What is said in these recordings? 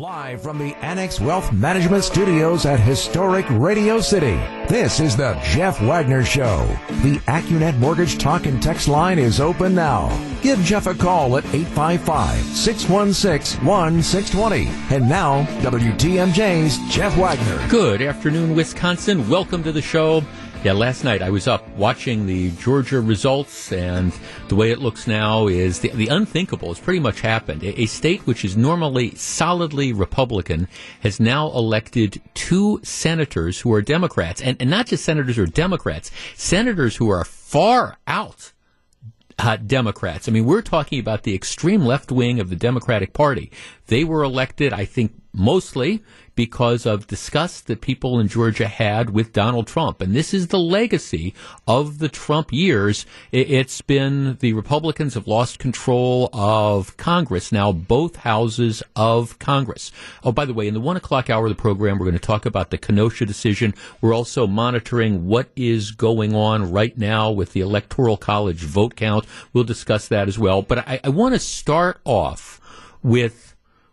Live from the Annex Wealth Management Studios at historic Radio City, this is the Jeff Wagner Show. The AccuNet Mortgage Talk and Text line is open now. Give Jeff a call at 855-616-1620. And now, WTMJ's Jeff Wagner. Good afternoon, Wisconsin. Welcome to the show. Yeah, last night I was up watching the Georgia results, and the way it looks now is the, the unthinkable has pretty much happened. A, a, state which is normally solidly Republican has now elected two senators who are Democrats, and, and not just senators who are Democrats, senators who are far out. Uh, Democrats. I mean, we're talking about the extreme left wing of the Democratic Party. They were elected, I think, mostly because of disgust that people in Georgia had with Donald Trump. And this is the legacy of the Trump years. It's been the Republicans have lost control of Congress, now both houses of Congress. Oh, by the way, in the one o'clock hour of the program, we're going to talk about the Kenosha decision. We're also monitoring what is going on right now with the Electoral College vote count. We'll discuss that as well. But I, I want to start off with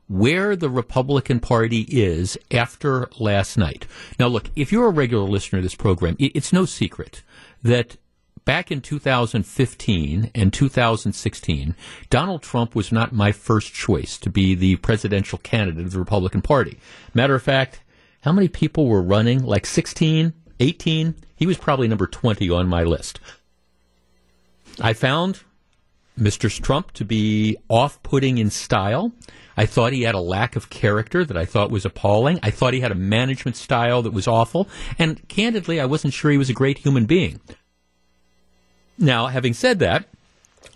where the Republican Party is after last night. Now, look, if you're a regular listener to this program, it's no secret that back in 2015 and 2016, Donald Trump was not my first choice to be the presidential candidate of the Republican Party. Matter of fact, how many people were running? Like 16, 18? He was probably number 20 on my list. I found Mr. Trump to be off putting in style. I thought he had a lack of character that I thought was appalling. I thought he had a management style that was awful. And candidly, I wasn't sure he was a great human being. Now, having said that,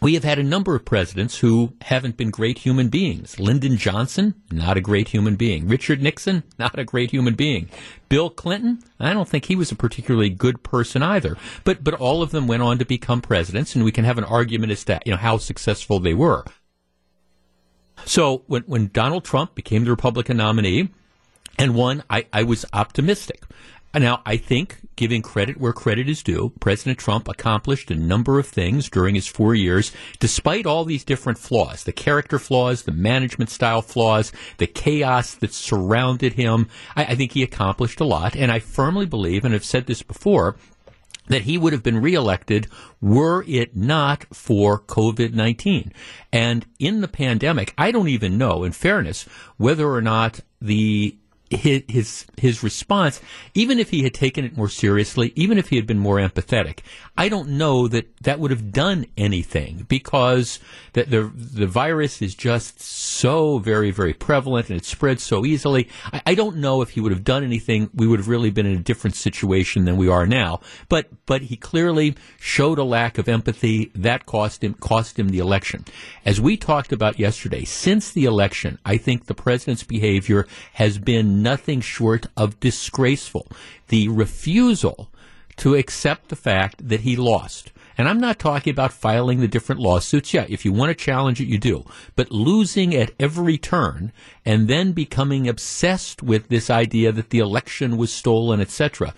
we have had a number of presidents who haven't been great human beings. Lyndon Johnson, not a great human being. Richard Nixon, not a great human being. Bill Clinton, I don't think he was a particularly good person either. But but all of them went on to become presidents, and we can have an argument as to you know how successful they were. So when, when Donald Trump became the Republican nominee and won, I, I was optimistic. Now, I think, giving credit where credit is due, President Trump accomplished a number of things during his four years, despite all these different flaws the character flaws, the management style flaws, the chaos that surrounded him. I, I think he accomplished a lot. And I firmly believe, and I've said this before, that he would have been reelected were it not for COVID 19. And in the pandemic, I don't even know, in fairness, whether or not the his, his response, even if he had taken it more seriously, even if he had been more empathetic, I don't know that that would have done anything because the the, the virus is just so very very prevalent and it spreads so easily. I, I, don't know if he would have done anything. We would have really been in a different situation than we are now. But but he clearly showed a lack of empathy that cost him cost him the election. As we talked about yesterday, since the election, I think the president's behavior has been nothing short of disgraceful. The refusal to accept the fact that he lost. And I'm not talking about filing the different lawsuits. Yeah, if you want to challenge it, you do. But losing at every turn and then becoming obsessed with this idea that the election was stolen, etc.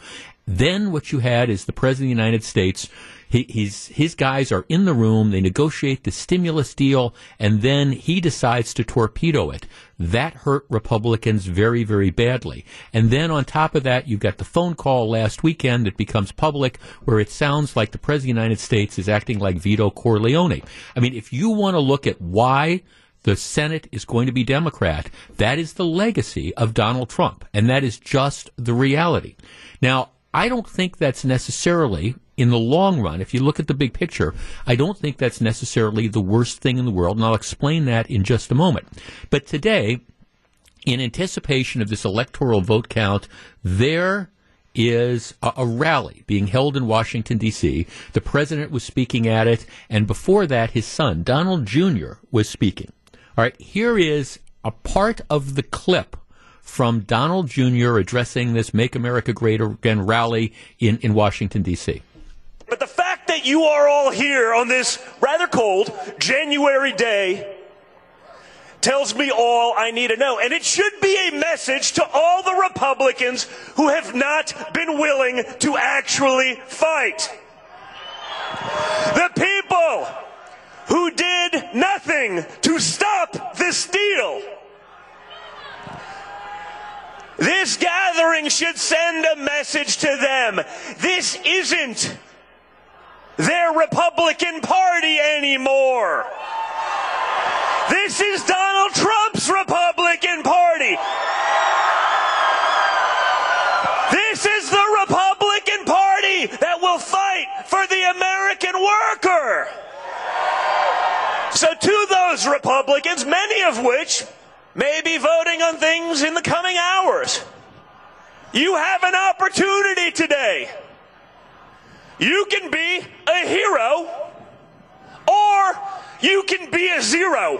Then what you had is the President of the United States he, he's, his guys are in the room. They negotiate the stimulus deal, and then he decides to torpedo it. That hurt Republicans very, very badly. And then on top of that, you've got the phone call last weekend that becomes public where it sounds like the President of the United States is acting like Vito Corleone. I mean, if you want to look at why the Senate is going to be Democrat, that is the legacy of Donald Trump. And that is just the reality. Now, I don't think that's necessarily in the long run, if you look at the big picture, I don't think that's necessarily the worst thing in the world, and I'll explain that in just a moment. But today, in anticipation of this electoral vote count, there is a, a, rally being held in Washington, D.C. The president was speaking at it, and before that, his son, Donald Jr., was speaking. All right, here is a part of the clip from Donald Jr. addressing this Make America Great Again rally in, in Washington, D.C. But the fact that you are all here on this rather cold January day tells me all I need to know. And it should be a message to all the Republicans who have not been willing to actually fight. The people who did nothing to stop this deal This gathering should send a message to them. This isn't their Republican Party anymore. This is Donald Trump's Republican Party. This is the Republican Party that will fight for the American worker. So, to those Republicans, many of which may be voting on things in the coming hours, you have an opportunity today. You can be a hero or you can be a zero.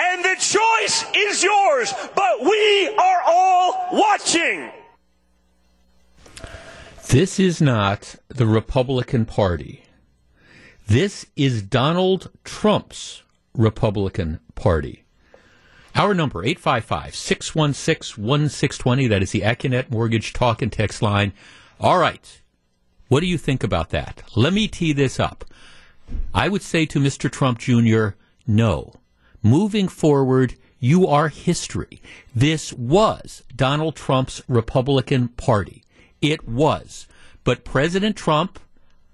And the choice is yours, but we are all watching. This is not the Republican Party. This is Donald Trump's Republican Party. Our number, 855-616-1620. That is the Accunet Mortgage Talk and Text line. All right. What do you think about that? Let me tee this up. I would say to Mr. Trump Jr., no. Moving forward, you are history. This was Donald Trump's Republican Party. It was. But President Trump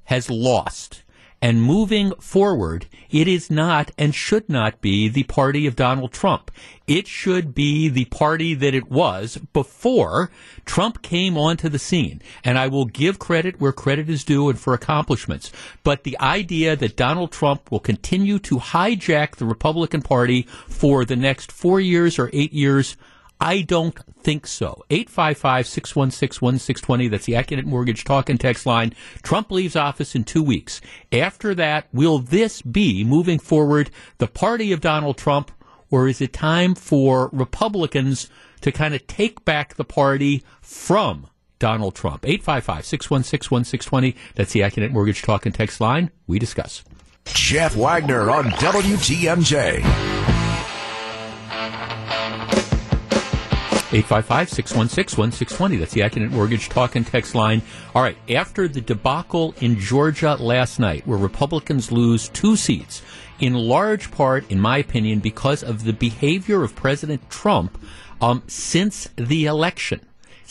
has lost. And moving forward, it is not and should not be the party of Donald Trump. It should be the party that it was before Trump came onto the scene. And I will give credit where credit is due and for accomplishments. But the idea that Donald Trump will continue to hijack the Republican Party for the next four years or eight years, I don't think so. 855-616-1620. That's the Accunet Mortgage Talk and Text line. Trump leaves office in two weeks. After that, will this be, moving forward, the party of Donald Trump, or is it time for Republicans to kind of take back the party from Donald Trump? 855-616-1620. That's the Accunet Mortgage Talk and Text line. We discuss. Jeff Wagner on WTMJ. 855-616-1620. That's the Accunet Mortgage Talk and Text line. All right. After the debacle in Georgia last night, where Republicans lose two seats, in large part, in my opinion, because of the behavior of President Trump um, since the election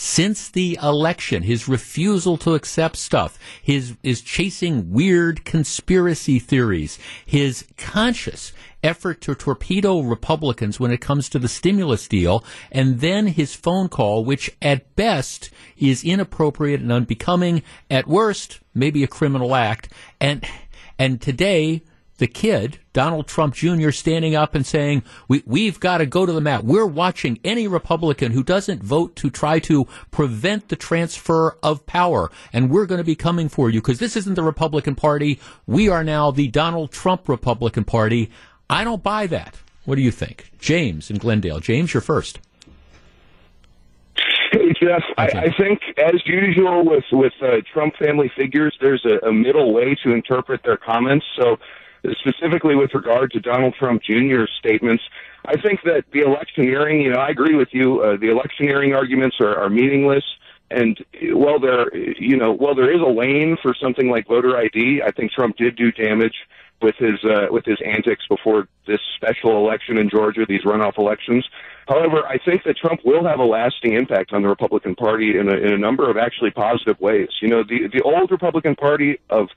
since the election, his refusal to accept stuff, his is chasing weird conspiracy theories, his conscious effort to torpedo Republicans when it comes to the stimulus deal, and then his phone call, which at best is inappropriate and unbecoming, at worst, maybe a criminal act. And and today the kid, Donald Trump Jr., standing up and saying, we, we've got to go to the mat. We're watching any Republican who doesn't vote to try to prevent the transfer of power. And we're going to be coming for you because this isn't the Republican Party. We are now the Donald Trump Republican Party. I don't buy that. What do you think? James in Glendale. James, you're first. Hey Jeff, I, I think as usual with with uh, Trump family figures, there's a, a middle way to interpret their comments. So specifically with regard to Donald Trump Jr.'s statements, I think that the electioneering, you know, I agree with you. Uh, the electioneering arguments are, are meaningless. And while there, you know, while there is a lane for something like voter ID, I think Trump did do damage with his uh, with his antics before this special election in Georgia, these runoff elections. However, I think that Trump will have a lasting impact on the Republican Party in a, in a number of actually positive ways. You know, the the old Republican Party of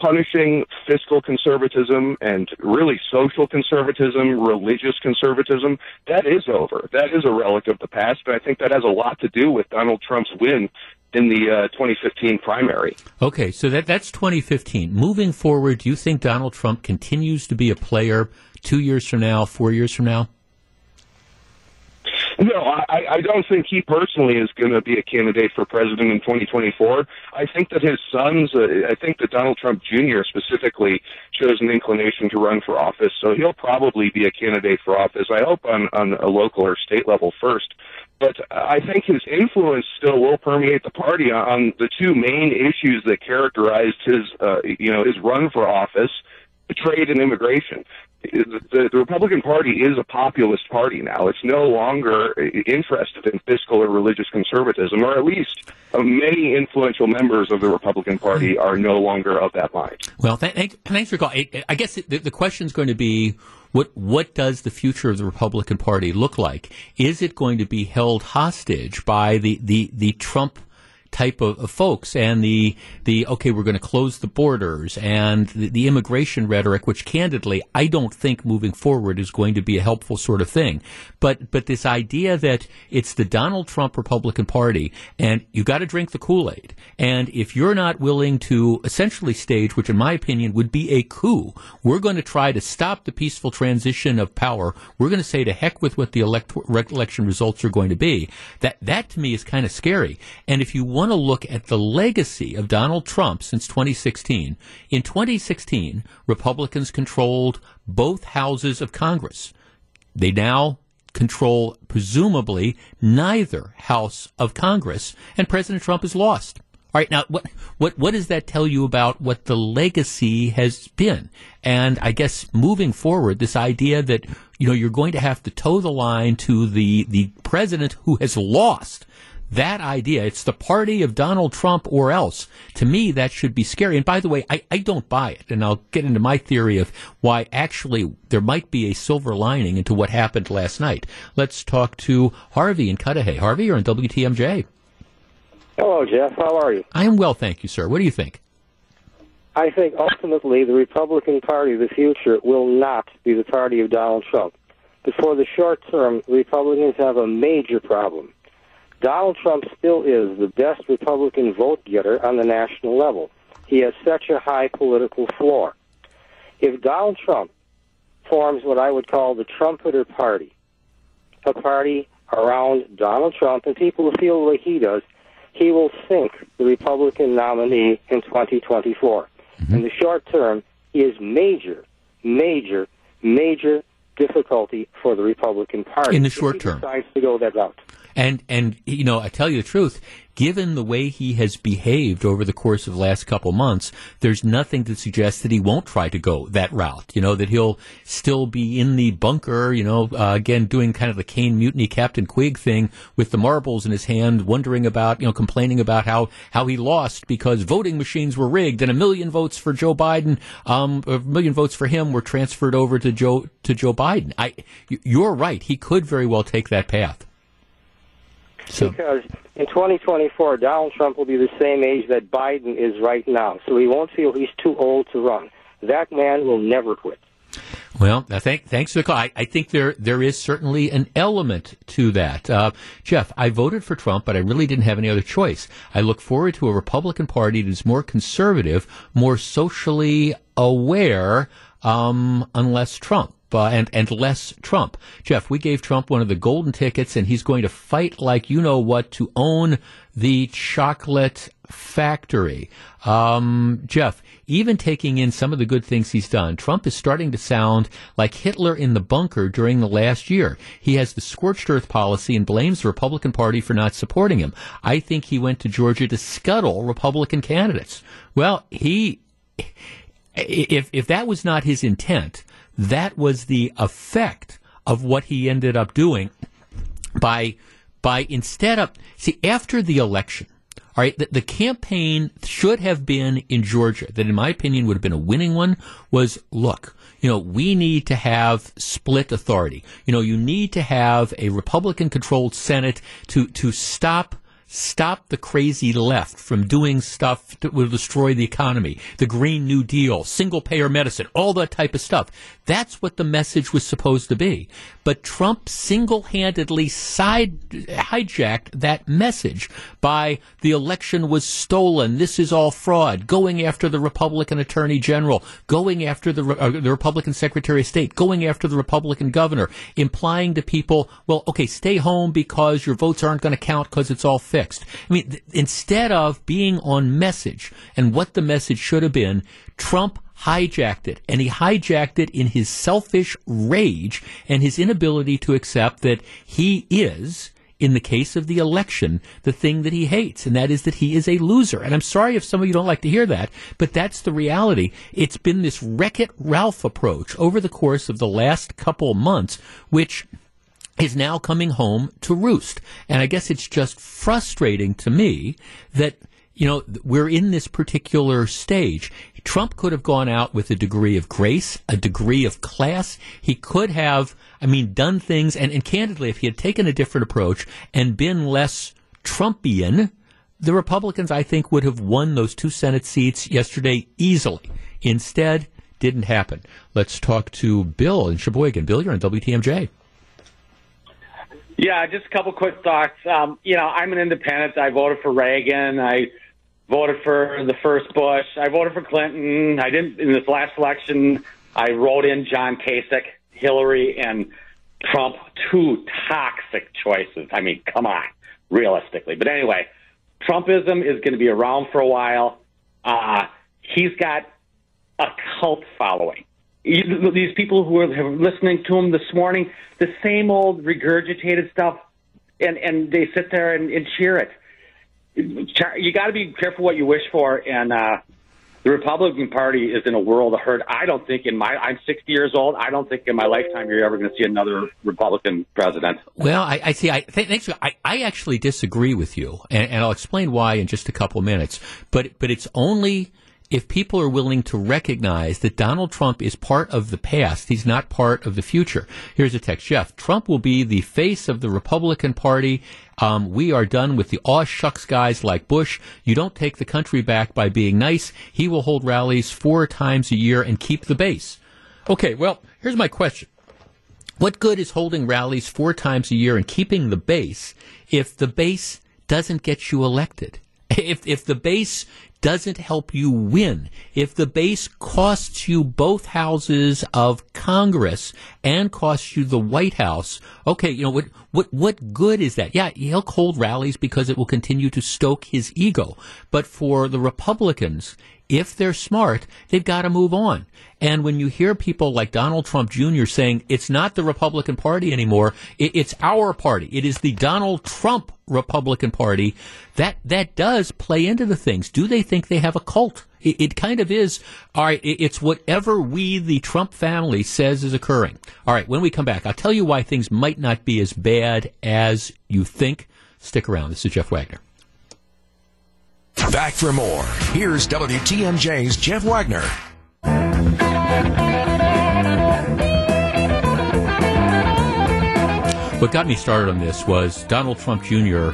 punishing fiscal conservatism and really social conservatism, religious conservatism, that is over. That is a relic of the past, and I think that has a lot to do with Donald Trump's win in the uh, 2015 primary. Okay, so that that's 2015. Moving forward, do you think Donald Trump continues to be a player two years from now, four years from now? No, I, I don't think he personally is going to be a candidate for president in 2024. I think that his sons, uh, I think that Donald Trump Jr. specifically shows an inclination to run for office, so he'll probably be a candidate for office. I hope on on a local or state level first. But I think his influence still will permeate the party on the two main issues that characterized his, uh, you know, his run for office trade and immigration. The, the, Republican Party is a populist party now. It's no longer interested in fiscal or religious conservatism, or at least uh, many influential members of the Republican Party are no longer of that mind. Well, th- thanks for calling. I guess the, the question is going to be what what does the future of the Republican Party look like? Is it going to be held hostage by the, the, the Trump type of, of, folks and the the okay we're going to close the borders and the, the, immigration rhetoric which candidly I don't think moving forward is going to be a helpful sort of thing. But but this idea that it's the Donald Trump Republican Party and you got to drink the Kool-Aid. And if you're not willing to essentially stage which in my opinion would be a coup we're going to try to stop the peaceful transition of power. We're going to say to heck with what the elect- election results are going to be. That that to me is kind of scary. And if you want to look at the legacy of Donald Trump since 2016, in 2016, Republicans controlled both houses of Congress. They now control, presumably, neither house of Congress, and President Trump has lost. All right, now what what what does that tell you about what the legacy has been? And I guess moving forward, this idea that you know you're going to have to toe the line to the the president who has lost that idea, it's the party of Donald Trump or else. To me, that should be scary. And by the way, I, I don't buy it. And I'll get into my theory of why actually there might be a silver lining into what happened last night. Let's talk to Harvey in Cudahy. Harvey, you're on WTMJ. Hello, Jeff. How are you? I am well, thank you, sir. What do you think? I think ultimately the Republican Party of the future will not be the party of Donald Trump. But for the short term, Republicans have a major problem. Donald Trump still is the best Republican vote getter on the national level. He has such a high political floor. If Donald Trump forms what I would call the trumpeter party, a party around Donald Trump and people who feel like he does, he will sink the Republican nominee in 2024. Mm-hmm. In the short term, he is major, major, major difficulty for the Republican Party. In the short term, decides to go that route. And and you know, I tell you the truth, given the way he has behaved over the course of the last couple months, there's nothing to suggest that he won't try to go that route. You know, that he'll still be in the bunker, you know, uh, again, doing kind of the Caine mutiny Captain Queeg thing with the marbles in his hand, wondering about, you know, complaining about how, how he lost because voting machines were rigged and a million votes for Joe Biden, um, a million votes for him were transferred over to Joe, to Joe Biden. I, you're right. He could very well take that path. So. Because in 2024, Donald Trump will be the same age that Biden is right now, so he won't feel he's too old to run. That man will never quit. Well, thank, thanks for the call. I, I, think there there is certainly an element to that. Uh, Jeff, I voted for Trump, but I really didn't have any other choice. I look forward to a Republican Party that is more conservative, more socially aware, um, unless Trump uh, and and less Trump. Jeff, we gave Trump one of the golden tickets, and he's going to fight like you know what to own the chocolate factory. Um, Jeff, even taking in some of the good things he's done, Trump is starting to sound like Hitler in the bunker during the last year. He has the scorched earth policy and blames the Republican Party for not supporting him. I think he went to Georgia to scuttle Republican candidates. Well, he, if if that was not his intent that was the effect of what he ended up doing by by instead of see after the election all right, the, the, campaign should have been in Georgia, that in my opinion would have been a winning one, was look, you know, we need to have split authority. You know, you need to have a Republican controlled Senate to, to stop stop the crazy left from doing stuff that will destroy the economy, the Green New Deal, single payer medicine, all that type of stuff. That's what the message was supposed to be. But Trump single handedly side hijacked that message by the election was stolen. This is all fraud. Going after the Republican Attorney General, going after the, uh, the Republican Secretary of State, going after the Republican governor, implying to people, well, okay, stay home because your votes aren't going to count because it's all fixed. I mean, th- instead of being on message and what the message should have been, Trump hijacked it. And he hijacked it in his selfish rage and his inability to accept that he is in the case of the election, the thing that he hates, and that is that he is a loser. And I'm sorry if some of you don't like to hear that, but that's the reality. It's been this Wreck It Ralph approach over the course of the last couple months, which is now coming home to roost. And I guess it's just frustrating to me that you know, we're in this particular stage. Trump could have gone out with a degree of grace, a degree of class. He could have, I mean, done things, and, and candidly, if he had taken a different approach and been less Trumpian, the Republicans, I think, would have won those two Senate seats yesterday easily. Instead, didn't happen. Let's talk to Bill in Sheboygan. Bill, you're on WTMJ. Yeah, just a couple quick thoughts. Um, you know, I'm an independent. I voted for Reagan. I voted for the first Bush. I voted for Clinton. I didn't in this last election. I wrote in John Kasich, Hillary, and Trump. Two toxic choices. I mean, come on, realistically. But anyway, Trumpism is going to be around for a while. Uh, he's got a cult following. These people who are listening to him this morning, the same old regurgitated stuff, and and they sit there and, and cheer it you got to be careful what you wish for, and uh, the Republican Party is in a world of hurt. I don't think in my I'm 60 years old. I don't think in my lifetime you're ever going to see another Republican president. Well, I, I see. I thanks. I, I actually disagree with you, and, and I'll explain why in just a couple minutes. But but it's only if people are willing to recognize that Donald Trump is part of the past, he's not part of the future. Here's a text, Jeff. Trump will be the face of the Republican Party. Um, we are done with the aw shucks guys like Bush. You don't take the country back by being nice. He will hold rallies four times a year and keep the base. Okay, well, here's my question. What good is holding rallies four times a year and keeping the base if the base doesn't get you elected? If, if the base doesn't help you win, if the base costs you both houses of Congress and costs you the White House, okay, you know what what what good is that? Yeah, he'll hold rallies because it will continue to stoke his ego. But for the Republicans, if they're smart, they've got to move on. And when you hear people like Donald Trump Jr. saying it's not the Republican Party anymore, it's our party. It is the Donald Trump Republican Party. That that does play into the things. Do they think they have a cult? It, it kind of is. All right, it's whatever we, the Trump family, says is occurring. All right, when we come back, I'll tell you why things might not be as bad as you think. Stick around. This is Jeff Wagner. Back for more. Here's WTMJ's Jeff Wagner. What got me started on this was Donald Trump Jr.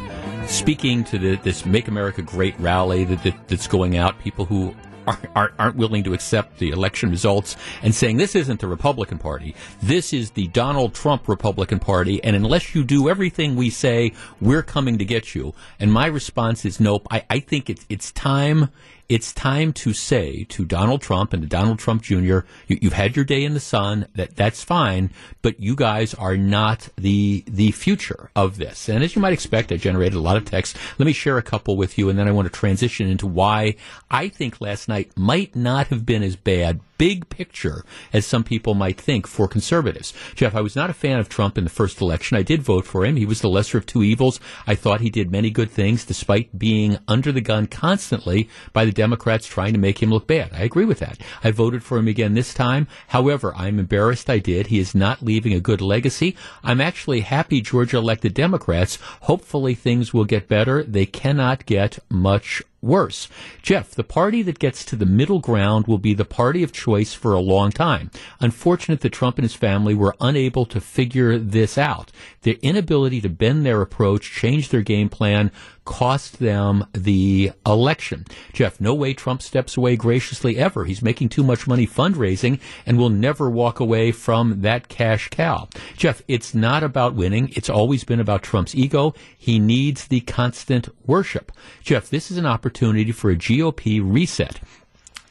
speaking to the, this Make America Great rally that, that, that's going out. People who aren't, aren't willing to accept the election results and saying this isn't the Republican Party. This is the Donald Trump Republican Party. And unless you do everything we say, we're coming to get you. And my response is nope. I, I think it's, it's time it's time to say to Donald Trump and to Donald Trump Jr., you, have had your day in the sun. That that's fine, but you guys are not the the future of this. And as you might expect, I generated a lot of text. Let me share a couple with you, and then I want to transition into why I think last night might not have been as bad big picture as some people might think for conservatives. Jeff, I was not a fan of Trump in the first election. I did vote for him. He was the lesser of two evils. I thought he did many good things despite being under the gun constantly by the Democrats trying to make him look bad. I agree with that. I voted for him again this time. However, I'm embarrassed I did. He is not leaving a good legacy. I'm actually happy Georgia elected Democrats. Hopefully things will get better. They cannot get much worse. Jeff, the party that gets to the middle ground will be the party of choice for a long time. Unfortunate that Trump and his family were unable to figure this out. Their inability to bend their approach, change their game plan, cost them the election. Jeff, no way Trump steps away graciously ever. He's making too much money fundraising and will never walk away from that cash cow. Jeff, it's not about winning. It's always been about Trump's ego. He needs the constant worship. Jeff, this is an opportunity for a GOP reset.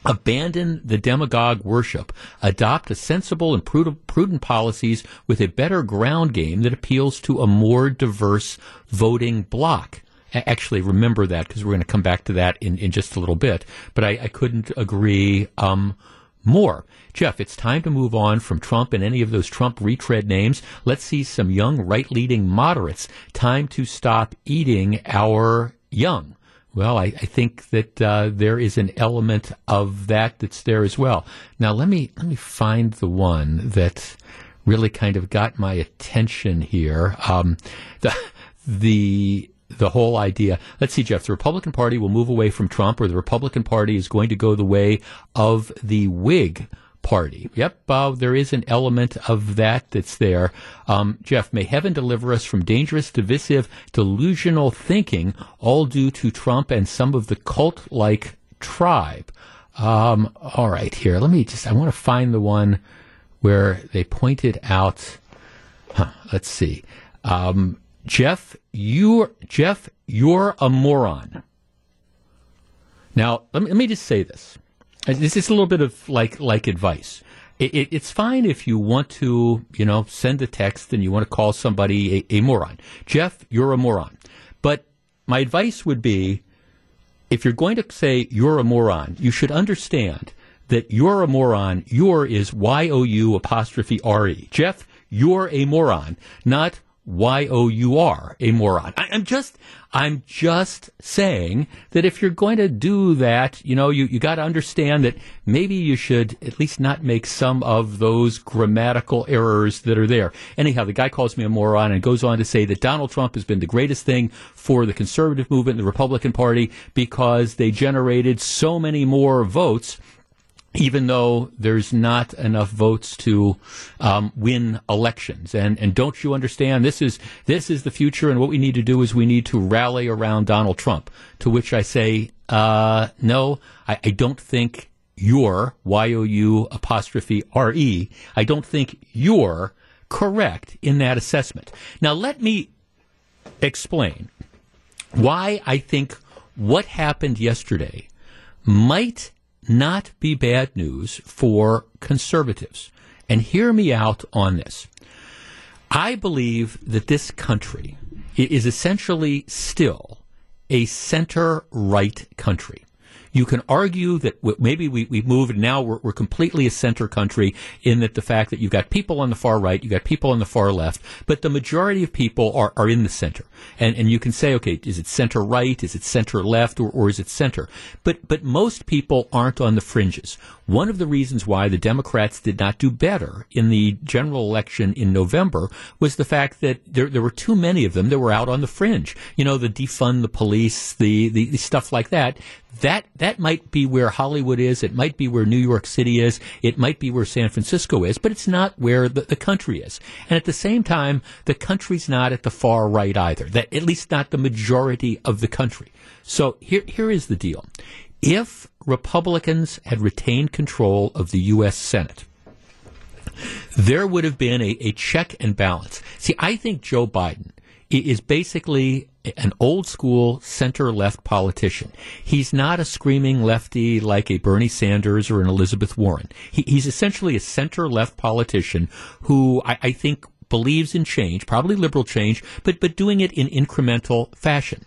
Abandon the demagogue worship. Adopt a sensible and prudent, policies with a better ground game that appeals to a more diverse voting bloc actually remember that because we're going to come back to that in, in just a little bit. But I, I couldn't agree um, more. Jeff, it's time to move on from Trump and any of those Trump retread names. Let's see some young right leading moderates. Time to stop eating our young. Well, I, I think that uh, there is an element of that that's there as well. Now, let me let me find the one that really kind of got my attention here. Um, the the the whole idea. Let's see, Jeff. The Republican Party will move away from Trump, or the Republican Party is going to go the way of the Whig Party. Yep, uh, there is an element of that that's there. Um, Jeff, may heaven deliver us from dangerous, divisive, delusional thinking, all due to Trump and some of the cult-like tribe. Um, all right, here. Let me just. I want to find the one where they pointed out. Huh, let's see. Um, Jeff, you Jeff, you're a moron. Now, let me, let me just say this. This is a little bit of like like advice. It, it, it's fine if you want to, you know, send a text and you want to call somebody a, a moron. Jeff, you're a moron. But my advice would be, if you're going to say you're a moron, you should understand that you're a moron. Your is Y O U apostrophe R E. Jeff, you're a moron, not Y O U R, a moron. I, am just, I'm just saying that if you're going to do that, you know, you, you got to understand that maybe you should at least not make some of those grammatical errors that are there. Anyhow, the guy calls me a moron and goes on to say that Donald Trump has been the greatest thing for the conservative movement, and the Republican Party, because they generated so many more votes even though there's not enough votes to um, win elections. And and don't you understand? This is this is the future, and what we need to do is we need to rally around Donald Trump. To which I say, uh, no, I, I don't think you're Y O U apostrophe R E. I don't think you're correct in that assessment. Now let me explain why I think what happened yesterday might not be bad news for conservatives. And hear me out on this. I believe that this country is essentially still a center right country. You can argue that maybe we, we've moved now we're, we're completely a center country in that the fact that you've got people on the far right, you've got people on the far left, but the majority of people are, are in the center. And, and you can say, okay, is it center right? Is it center left? Or, or is it center? But, but most people aren't on the fringes. One of the reasons why the Democrats did not do better in the general election in November was the fact that there, there were too many of them that were out on the fringe. You know, the defund the police, the, the, the stuff like that that that might be where Hollywood is. It might be where New York City is. It might be where San Francisco is, but it's not where the, the country is. And at the same time, the country's not at the far right either. That at least not the majority of the country. So here here is the deal. If Republicans had retained control of the U.S. Senate, there would have been a, a check and balance. See, I think Joe Biden is basically an old school center left politician. He's not a screaming lefty like a Bernie Sanders or an Elizabeth Warren. He, he's essentially a center left politician who I, I think believes in change, probably liberal change, but, but doing it in incremental fashion.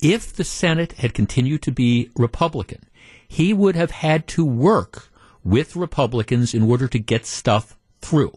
If the Senate had continued to be Republican, he would have had to work with Republicans in order to get stuff through.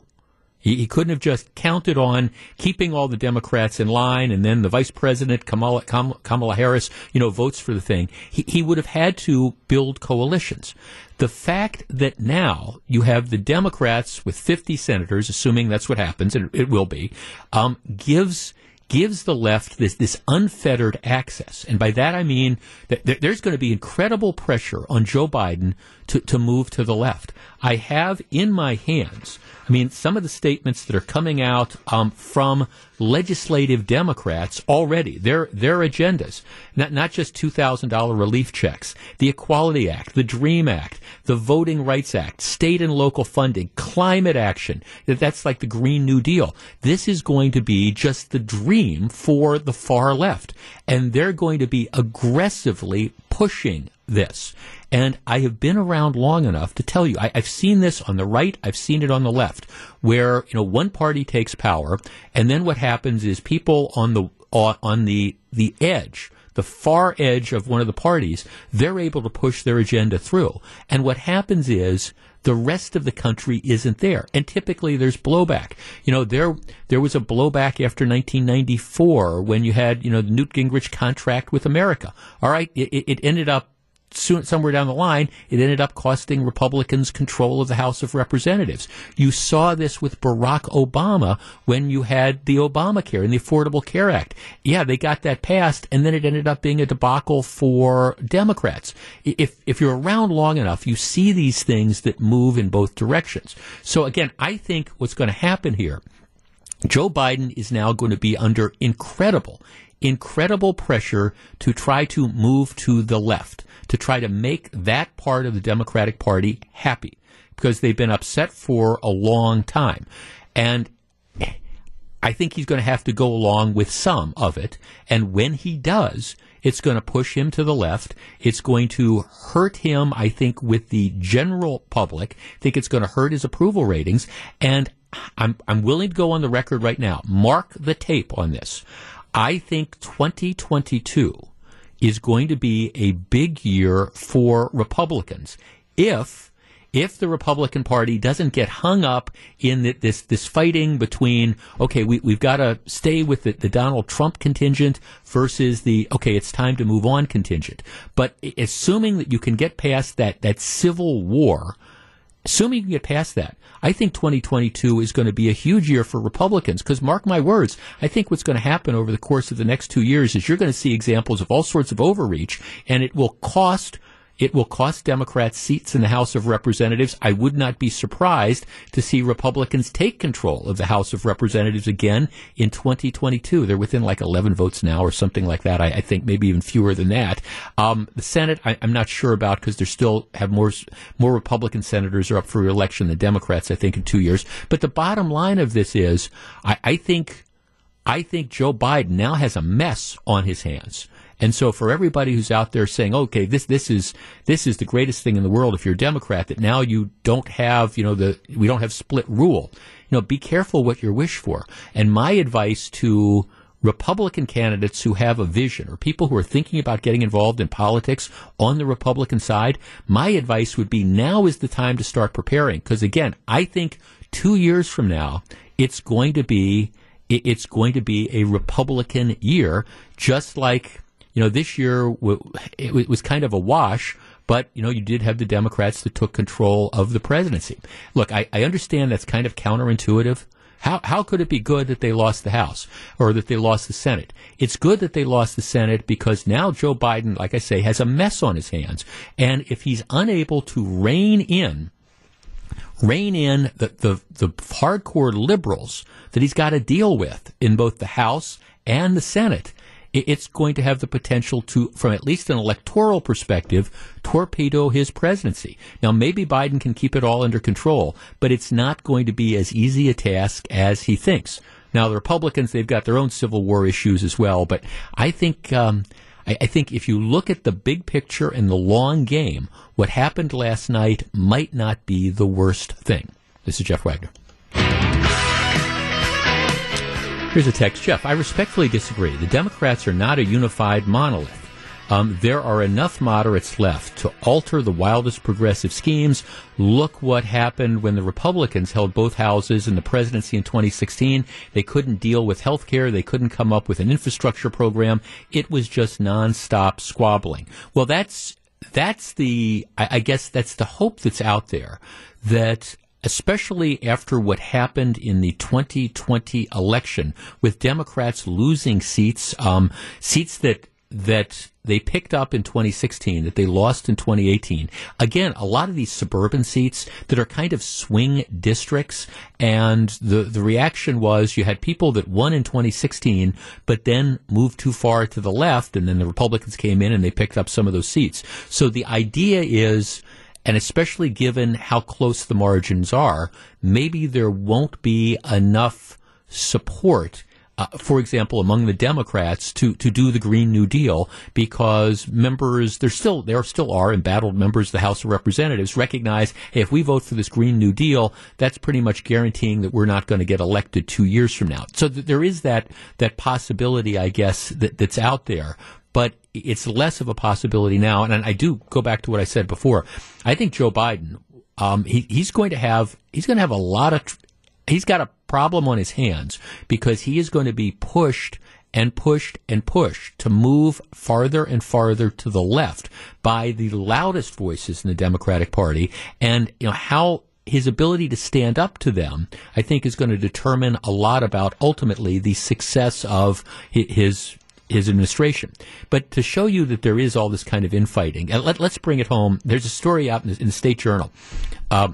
He, he couldn't have just counted on keeping all the Democrats in line and then the vice president, Kamala, Kamala Harris, you know, votes for the thing. He, he would have had to build coalitions. The fact that now you have the Democrats with 50 senators, assuming that's what happens, and it will be, um, gives gives the left this, this unfettered access. And by that I mean that there's going to be incredible pressure on Joe Biden to, to move to the left. I have in my hands I mean, some of the statements that are coming out um, from legislative Democrats already, their their agendas, not not just two thousand dollar relief checks, the Equality Act, the Dream Act, the Voting Rights Act, state and local funding, climate action. That that's like the Green New Deal. This is going to be just the dream for the far left, and they're going to be aggressively pushing this. And I have been around long enough to tell you, I, have seen this on the right, I've seen it on the left, where, you know, one party takes power, and then what happens is people on the, uh, on the, the edge, the far edge of one of the parties, they're able to push their agenda through. And what happens is the rest of the country isn't there. And typically there's blowback. You know, there, there was a blowback after 1994 when you had, you know, the Newt Gingrich contract with America. All right. It, it ended up soon, somewhere down the line, it ended up costing Republicans control of the House of Representatives. You saw this with Barack Obama when you had the Obamacare and the Affordable Care Act. Yeah, they got that passed, and then it ended up being a debacle for Democrats. If if you're around long enough, you see these things that move in both directions. So again, I think what's going to happen here. Joe Biden is now going to be under incredible, incredible pressure to try to move to the left to try to make that part of the Democratic Party happy because they've been upset for a long time. And I think he's going to have to go along with some of it. And when he does, it's going to push him to the left. It's going to hurt him, I think, with the general public. I think it's going to hurt his approval ratings. And I'm, I'm willing to go on the record right now. Mark the tape on this. I think 2022 is going to be a big year for Republicans. If if the Republican Party doesn't get hung up in the, this this fighting between okay we we've got to stay with the, the, Donald Trump contingent versus the okay it's time to move on contingent, but assuming that you can get past that that civil war assuming you get past that, I think 2022 is going to be a huge year for Republicans because mark my words, I think what's going to happen over the course of the next two years is you're going to see examples of all sorts of overreach and it will cost it will cost Democrats seats in the House of Representatives. I would not be surprised to see Republicans take control of the House of Representatives again in 2022. They're within like 11 votes now or something like that. I, I think maybe even fewer than that. Um, the Senate, I, am not sure about because they still have more, more Republican senators are up for election than Democrats, I think, in two years. But the bottom line of this is, I, I think, I think Joe Biden now has a mess on his hands. And so for everybody who's out there saying, okay, this, this is, this is the greatest thing in the world if you're a Democrat, that now you don't have, you know, the, we don't have split rule. You know, be careful what you wish for. And my advice to Republican candidates who have a vision or people who are thinking about getting involved in politics on the Republican side, my advice would be now is the time to start preparing. Because again, I think two years from now, it's going to be, it's going to be a Republican year, just like you know, this year it was kind of a wash, but, you know, you did have the Democrats that took control of the presidency. Look, I, I understand that's kind of counterintuitive. How, how could it be good that they lost the House or that they lost the Senate? It's good that they lost the Senate because now Joe Biden, like I say, has a mess on his hands. And if he's unable to rein in, rein in the, the, the hardcore liberals that he's got to deal with in both the House and the Senate, it's going to have the potential to, from at least an electoral perspective, torpedo his presidency. Now, maybe Biden can keep it all under control, but it's not going to be as easy a task as he thinks. Now, the Republicans, they've got their own Civil War issues as well, but I think, um, I, think if you look at the big picture and the long game, what happened last night might not be the worst thing. This is Jeff Wagner. Here's a text. Jeff, I respectfully disagree. The Democrats are not a unified monolith. Um, there are enough moderates left to alter the wildest progressive schemes. Look what happened when the Republicans held both houses in the presidency in 2016. They couldn't deal with health care. They couldn't come up with an infrastructure program. It was just nonstop squabbling. Well, that's that's the I, I guess that's the hope that's out there that especially after what happened in the 2020 election with Democrats losing seats, um, seats that that they picked up in 2016 that they lost in 2018. Again, a lot of these suburban seats that are kind of swing districts and the the reaction was you had people that won in 2016 but then moved too far to the left and then the Republicans came in and they picked up some of those seats. So the idea is and especially given how close the margins are, maybe there won't be enough support uh, for example, among the Democrats to, to do the Green New Deal because members, there still, there still are embattled members of the House of Representatives recognize, hey, if we vote for this Green New Deal, that's pretty much guaranteeing that we're not going to get elected two years from now. So th- there is that, that possibility, I guess, that, that's out there. But it's less of a possibility now. And I do go back to what I said before. I think Joe Biden, um, he, he's going to have he's going to have a lot of tr- he's got a problem on his hands because he is going to be pushed and pushed and pushed to move farther and farther to the left by the loudest voices in the Democratic Party. And, you know, how his ability to stand up to them, I think, is going to determine a lot about ultimately the success of his his administration. But to show you that there is all this kind of infighting, and let, us bring it home. There's a story out in the, in the State Journal. Uh,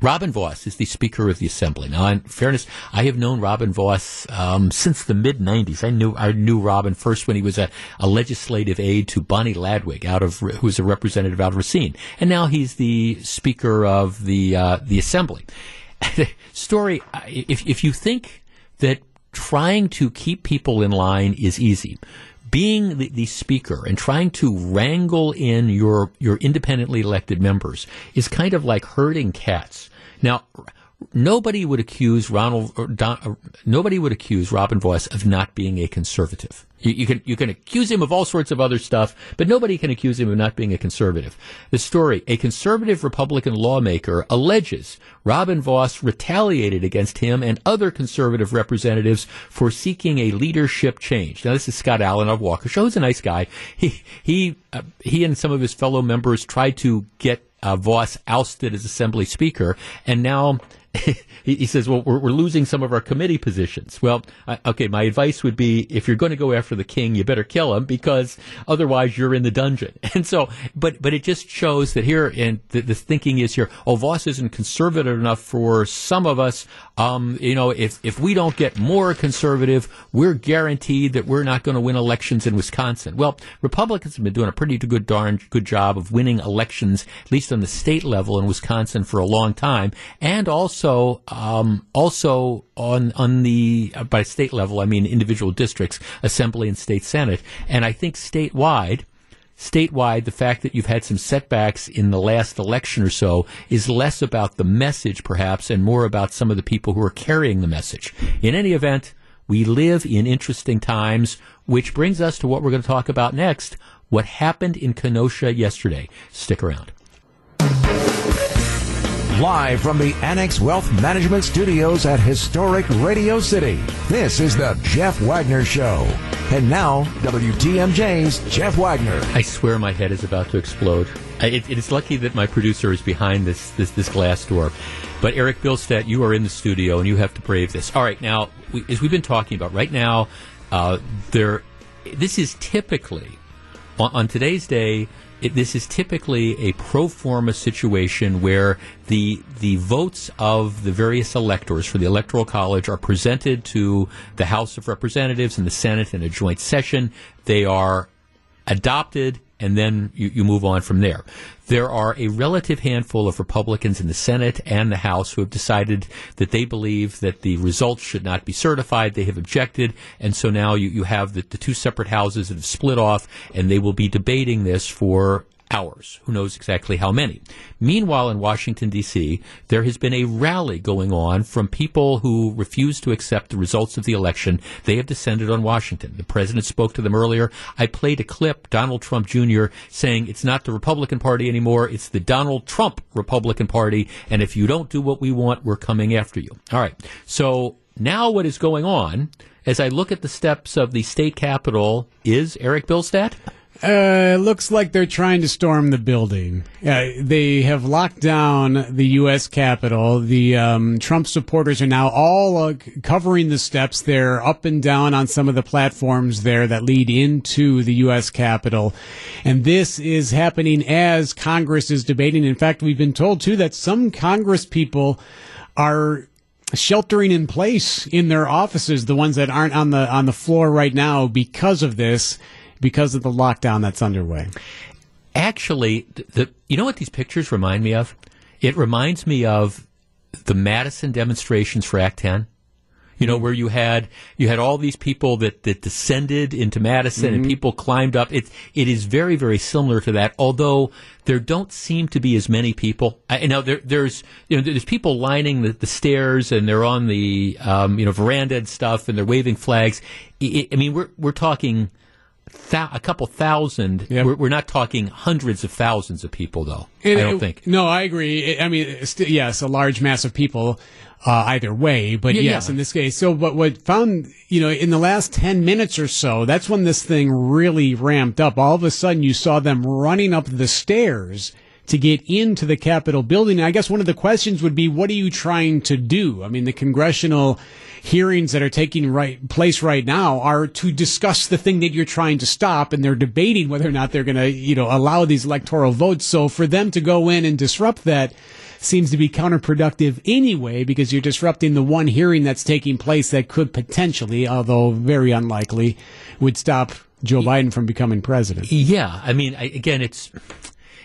Robin Vos is the Speaker of the Assembly. Now, in fairness, I have known Robin Vos um, since the mid '90s. I knew I knew Robin first when he was a, a legislative aide to Bonnie Ladwig, out of who was a representative out of Racine, and now he's the Speaker of the uh, the Assembly. Story: If if you think that trying to keep people in line is easy, being the, the, speaker and trying to wrangle in your your independently elected members is kind of like herding cats. Now, nobody would accuse Ronald, uh, Don, uh, nobody would accuse Robin Vos of not being a conservative. You, you, can you can accuse him of all sorts of other stuff, but nobody can accuse him of not being a conservative. The story: a conservative Republican lawmaker alleges Robin Vos retaliated against him and other conservative representatives for seeking a leadership change. Now, this is Scott Allen of Waukesha, who's a nice guy. He he uh, he and some of his fellow members tried to get uh, Vos ousted as Assembly Speaker, and now he, says, well, we're, we're, losing some of our committee positions. Well, okay, my advice would be if you're going to go after the king, you better kill him because otherwise you're in the dungeon. And so, but, but it just shows that here, and the, the thinking is here, oh, Vos isn't conservative enough for some of us. Um, you know, if, if we don't get more conservative, we're guaranteed that we're not going to win elections in Wisconsin. Well, Republicans have been doing a pretty good darn good job of winning elections, at least on the state level in Wisconsin for a long time, and also um, also on on the uh, by state level, I mean individual districts, assembly and state senate, and I think statewide. Statewide, the fact that you've had some setbacks in the last election or so is less about the message, perhaps, and more about some of the people who are carrying the message. In any event, we live in interesting times, which brings us to what we're going to talk about next what happened in Kenosha yesterday. Stick around. Live from the Annex Wealth Management Studios at historic Radio City, this is the Jeff Wagner Show. And now, WTMJ's Jeff Wagner. I swear my head is about to explode. It, it is lucky that my producer is behind this, this, this glass door. But Eric Bilstead, you are in the studio and you have to brave this. All right, now, we, as we've been talking about, right now, uh, there, this is typically, on, on today's day, it, this is typically a pro forma situation where the the votes of the various electors for the electoral college are presented to the House of Representatives and the Senate in a joint session. They are adopted and then you, you move on from there. There are a relative handful of Republicans in the Senate and the House who have decided that they believe that the results should not be certified. They have objected, and so now you, you have the, the two separate houses that have split off, and they will be debating this for hours. Who knows exactly how many? Meanwhile, in Washington, D.C., there has been a rally going on from people who refuse to accept the results of the election. They have descended on Washington. The president spoke to them earlier. I played a clip, Donald Trump Jr. saying it's not the Republican Party anymore, it's the Donald Trump Republican Party, and if you don't do what we want, we're coming after you. All right. So now what is going on as I look at the steps of the state capitol is Eric Bilstead? Uh, looks like they're trying to storm the building. Uh, they have locked down the U.S. Capitol. The um, Trump supporters are now all uh, covering the steps. They're up and down on some of the platforms there that lead into the U.S. Capitol. And this is happening as Congress is debating. In fact, we've been told, too, that some Congress people are sheltering in place in their offices, the ones that aren't on the on the floor right now because of this because of the lockdown that's underway? Actually, the, you know what these pictures remind me of? It reminds me of the Madison demonstrations for Act 10 you know, where you had you had all these people that, that descended into Madison mm-hmm. and people climbed up. It it is very very similar to that, although there don't seem to be as many people. I, you know, there, there's you know there's people lining the, the stairs and they're on the um, you know veranda and stuff and they're waving flags. I, I mean, we're we're talking thou- a couple thousand. Yep. We're, we're not talking hundreds of thousands of people, though. And I don't it- think. No, I agree. I mean, st- yes, a large mass of people uh, either way, but Yeah, yes, yeah. in this case. So, what what found, you know, in the last ten minutes or so, that's when this thing really ramped up. All of a sudden, you saw them running up the stairs to get into the Capitol building. And I guess one of the questions would be, what are you trying to do? I mean, the congressional hearings that are taking right place right now are to discuss the thing that you're trying to stop, and they're debating whether or not they're going to, you know, allow these electoral votes. So for them to go in and disrupt that seems to be counterproductive anyway, because you're disrupting the one hearing that's taking place that could potentially, although very unlikely, would stop Joe Biden from becoming president. Yeah, I mean, I, again, it's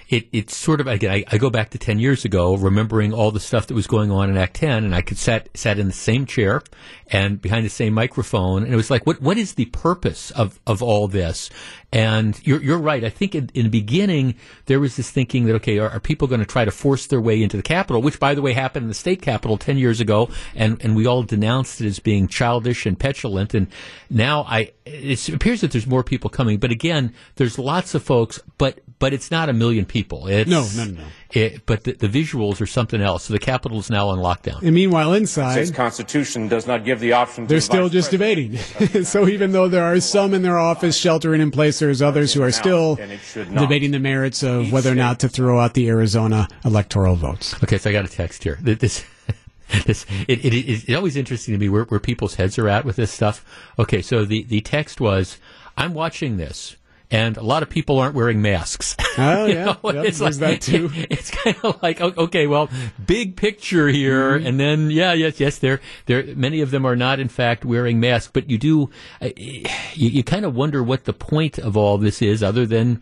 it, it's sort of again. I, I go back to ten years ago, remembering all the stuff that was going on in Act Ten, and I could sat sat in the same chair and behind the same microphone, and it was like, what what is the purpose of of all this? And you're you're right. I think in, in the beginning there was this thinking that okay, are, are people going to try to force their way into the Capitol, which by the way happened in the state capitol ten years ago, and and we all denounced it as being childish and petulant, and now I it appears that there's more people coming, but again, there's lots of folks, but but it's not a million people. It's, No, no, no, no. It, but the, the visuals are something else. So the Capitol is now on lockdown. And meanwhile, The state's constitution does not give the option. to they're the still just president. debating. so even though there are some in their office sheltering in place, there's others who are still And it should not. debating the merits of whether or not to throw out the Arizona electoral votes. Okay, so I got a text here. This, this, it, it, it, it's always interesting to me where, where people's heads are at with this stuff. Okay, so the, the text was, I'm watching this. And a lot of people aren't wearing masks. Oh, You yeah. know, Yep, it's like, that too. It's kind of like okay, well, big picture here, Mm-hmm. and then yeah, yes, yes, there, there, many of them are not in fact wearing masks, but you do, you, you kind of wonder what the point of all this is, other than.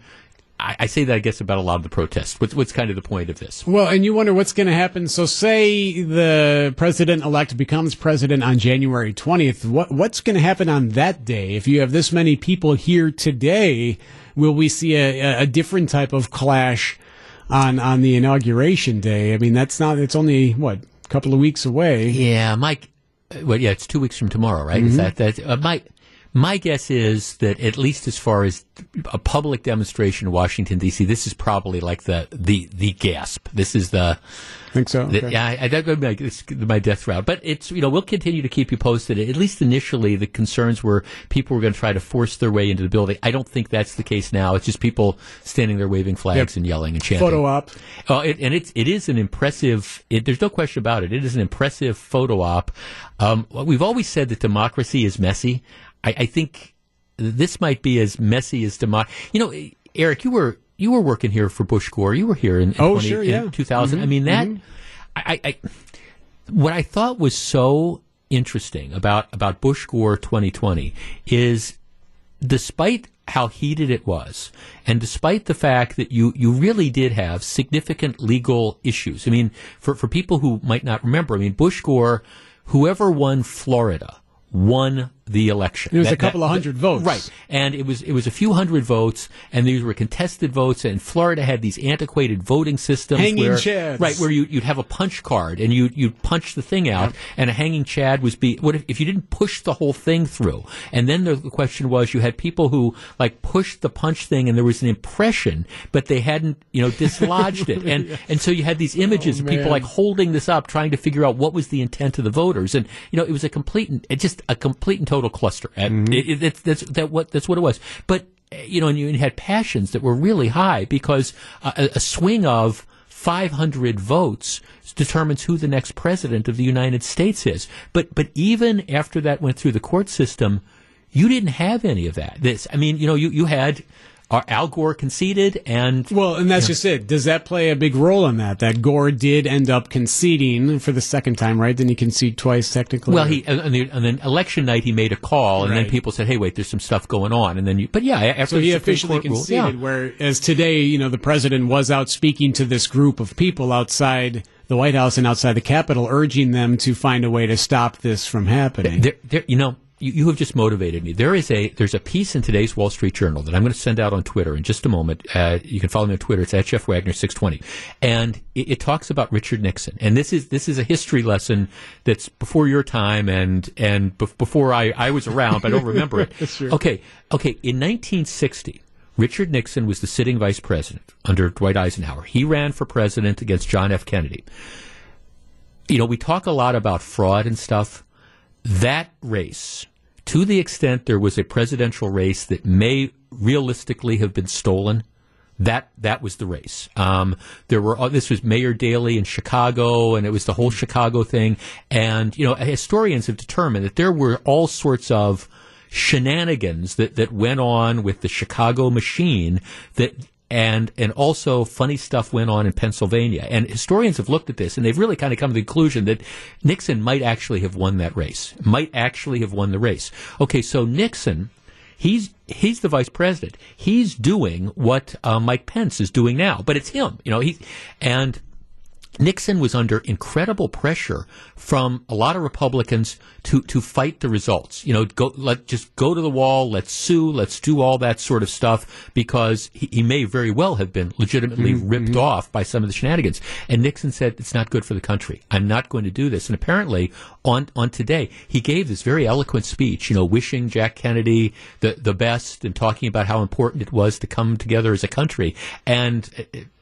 I, I say that I guess about a lot of the protests. What's what's kind of the point of this? Well, and you wonder what's going to happen. So, say the president elect becomes president on January 20th. What what's going to happen on that day? If you have this many people here today, will we see a, a- different type of clash on on the inauguration day? I mean, that's not. It's only what a couple of weeks away. Yeah, Mike. uh, Well, yeah, it's two weeks from tomorrow, right? Mm-hmm. Is that that? Uh, my my guess is that at least as far as a public demonstration in Washington D.C., this is probably like the the the gasp. This is the. Think so? the Okay. yeah, I, I, that would be my, death route. But it's you know we'll continue to keep you posted. At least initially, the concerns were people were going to try to force their way into the building. I don't think that's the case now. It's just people standing there waving flags Yep. and yelling and chanting. Photo op. Oh, it, and it's it is an impressive. It, there's no question about it. It is an impressive photo op. Um, we've always said that democracy is messy. I, I think this might be as messy as democracy. You know, Eric, you were you were working here for Bush Gore. You were here in, in Oh, 20 sure, yeah. Mm-hmm. 2000. I mean that. I, I what I thought was so interesting about about Bush Gore 2020 is despite how heated it was, and despite the fact that you, you really did have significant legal issues. I mean, for, for people who might not remember, I mean, Bush Gore, whoever won Florida, won the election. It was That- a couple that- of hundred votes. Right. And it was it was a few hundred votes, and these were contested votes. And Florida had these antiquated voting systems, Hanging where, chads. right, where you you'd have a punch card and you you'd punch the thing out, and a hanging chad was be what if, if you didn't push the whole thing through? And then the question was, you had people who like pushed the punch thing, and there was an impression, but they hadn't you know dislodged it, and and so you had these images of oh, people man. like holding this up, trying to figure out what was the intent of the voters, and you know it was a complete, it just a complete and total cluster. And mm-hmm. it, it, it's- that's that what that's what it was. But you know, and you had passions that were really high because a, a swing of 500 votes determines who the next president of the United States is. But but even after that went through the court system, you didn't have any of that. This, I mean, you know, you you had. Uh, Al Gore conceded, and Well, and that's just it. Does that play a big role in that? That Gore did end up conceding for the second time, right? Didn't he concede twice technically? Well, he and then, and then election night he made a call, and then people said, "Hey, wait, there's some stuff going on." And then you, but yeah, after So he officially Court ruled- conceded. yeah. Whereas today, you know, the president was out speaking to this group of people outside the White House and outside the Capitol, urging them to find a way to stop this from happening. There, there, you know, you, you, have just motivated me. There is a there's a piece in today's Wall Street Journal that I'm going to send out on Twitter in just a moment. Uh, you can follow me on Twitter. It's at Jeff Wagner six twenty, and it, it, talks about Richard Nixon. And this is this is a history lesson that's before your time and and before I, I was around, but I don't remember it. Okay, okay. In 1960. Richard Nixon was the sitting vice president under Dwight Eisenhower. He ran for president against John F. Kennedy. You know, we talk a lot about fraud and stuff that race, to the extent there was a presidential race that may realistically have been stolen, that that was the race. Um, there were uh, this was Mayor Daley in Chicago, and it was the whole Chicago thing. And you know, historians have determined that there were all sorts of shenanigans that that went on with the Chicago machine that and and also funny stuff went on in Pennsylvania. And historians have looked at this and they've really kind of come to the conclusion that Nixon might actually have won that race. Might actually have won the race. Okay, so Nixon he's he's the vice president. He's doing what uh, Mike Pence is doing now, but it's him. You know, he and Nixon was under incredible pressure from a lot of Republicans to, to fight the results. You know, go, let, just go to the wall, let's sue, let's do all that sort of stuff because he, he may very well have been legitimately mm-hmm. ripped mm-hmm. off by some of the shenanigans. And Nixon said, it's not good for the country. I'm not going to do this. And apparently on, on today, he gave this very eloquent speech, you know, wishing Jack Kennedy the, the best and talking about how important it was to come together as a country. And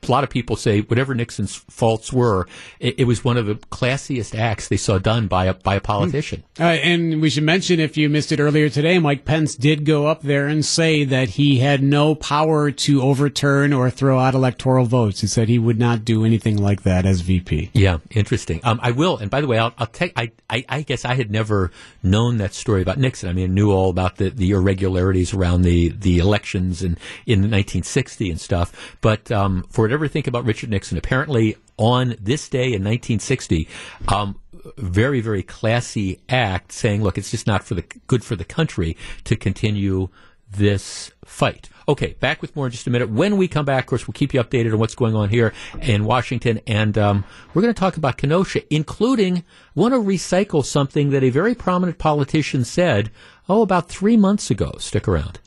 a lot of people say whatever Nixon's faults were, it, it was one of the classiest acts they saw done by a by a politician. Uh, and we should mention, if you missed it earlier today, Mike Pence did go up there and say that he had no power to overturn or throw out electoral votes. He said he would not do anything like that as VP. Yeah, interesting. Um, I will. And by the way, I'll, I'll take. I, I, I guess I had never known that story about Nixon. I mean, I knew all about the, the irregularities around the the elections in in 1960 and stuff. But um, for ever think about Richard Nixon, apparently on this day in 1960, um, very, very classy act saying, look, it's just not for the good for the country to continue this fight. Okay, back with more in just a minute. When we come back, of course, we'll keep you updated on what's going on here in Washington. And um, we're going to talk about Kenosha, including want to recycle something that a very prominent politician said, oh, about three months ago. Stick around.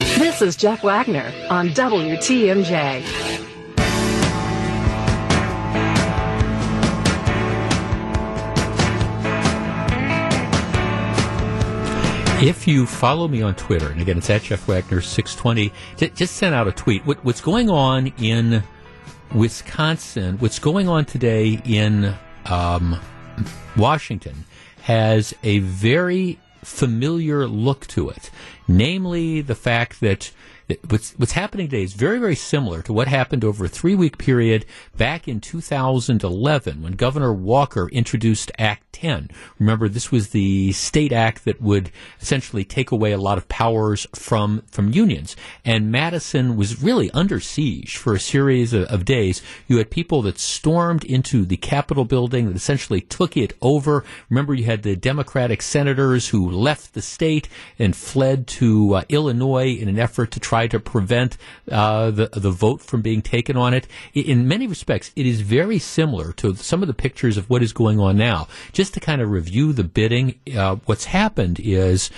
This is Jeff Wagner on WTMJ. If you follow me on Twitter, and again, it's at Jeff Wagner 620, just send out a tweet. What, what's going on in Wisconsin, what's going on today in um, Washington, has a very familiar look to it. Namely, the fact that what's, what's happening today is very, very similar to what happened over a three week period back in 2011 when Governor Walker introduced Act 10. Remember, this was the state act that would essentially take away a lot of powers from, from unions. And Madison was really under siege for a series of, of days. You had people that stormed into the Capitol building that essentially took it over. Remember, you had the Democratic senators who left the state and fled to uh, Illinois in an effort to try try to prevent uh, the the vote from being taken on it. In many respects, it is very similar to some of the pictures of what is going on now. Just to kind of review the bidding, uh, what's happened is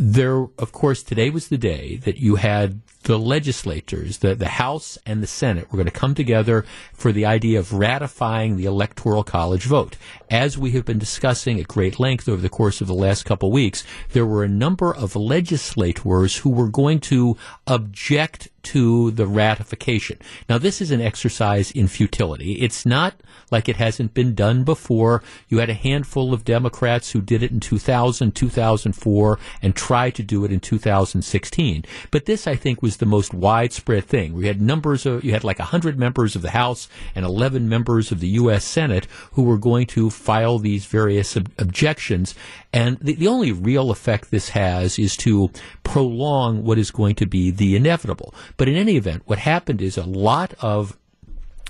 there, of course, today was the day that you had the legislatures, the, the House and the Senate, were going to come together for the idea of ratifying the Electoral College vote. As we have been discussing at great length over the course of the last couple of weeks, there were a number of legislators who were going to object to the ratification. Now, this is an exercise in futility. It's not like it hasn't been done before. You had a handful of Democrats who did it in 2000, 2004, and tried to do it in 2016. But this, I think, was the most widespread thing. We had numbers of, you had like 100 members of the House and 11 members of the U.S. Senate who were going to file these various ob- objections. And the, the only real effect this has is to prolong what is going to be the inevitable. But in any event, what happened is a lot of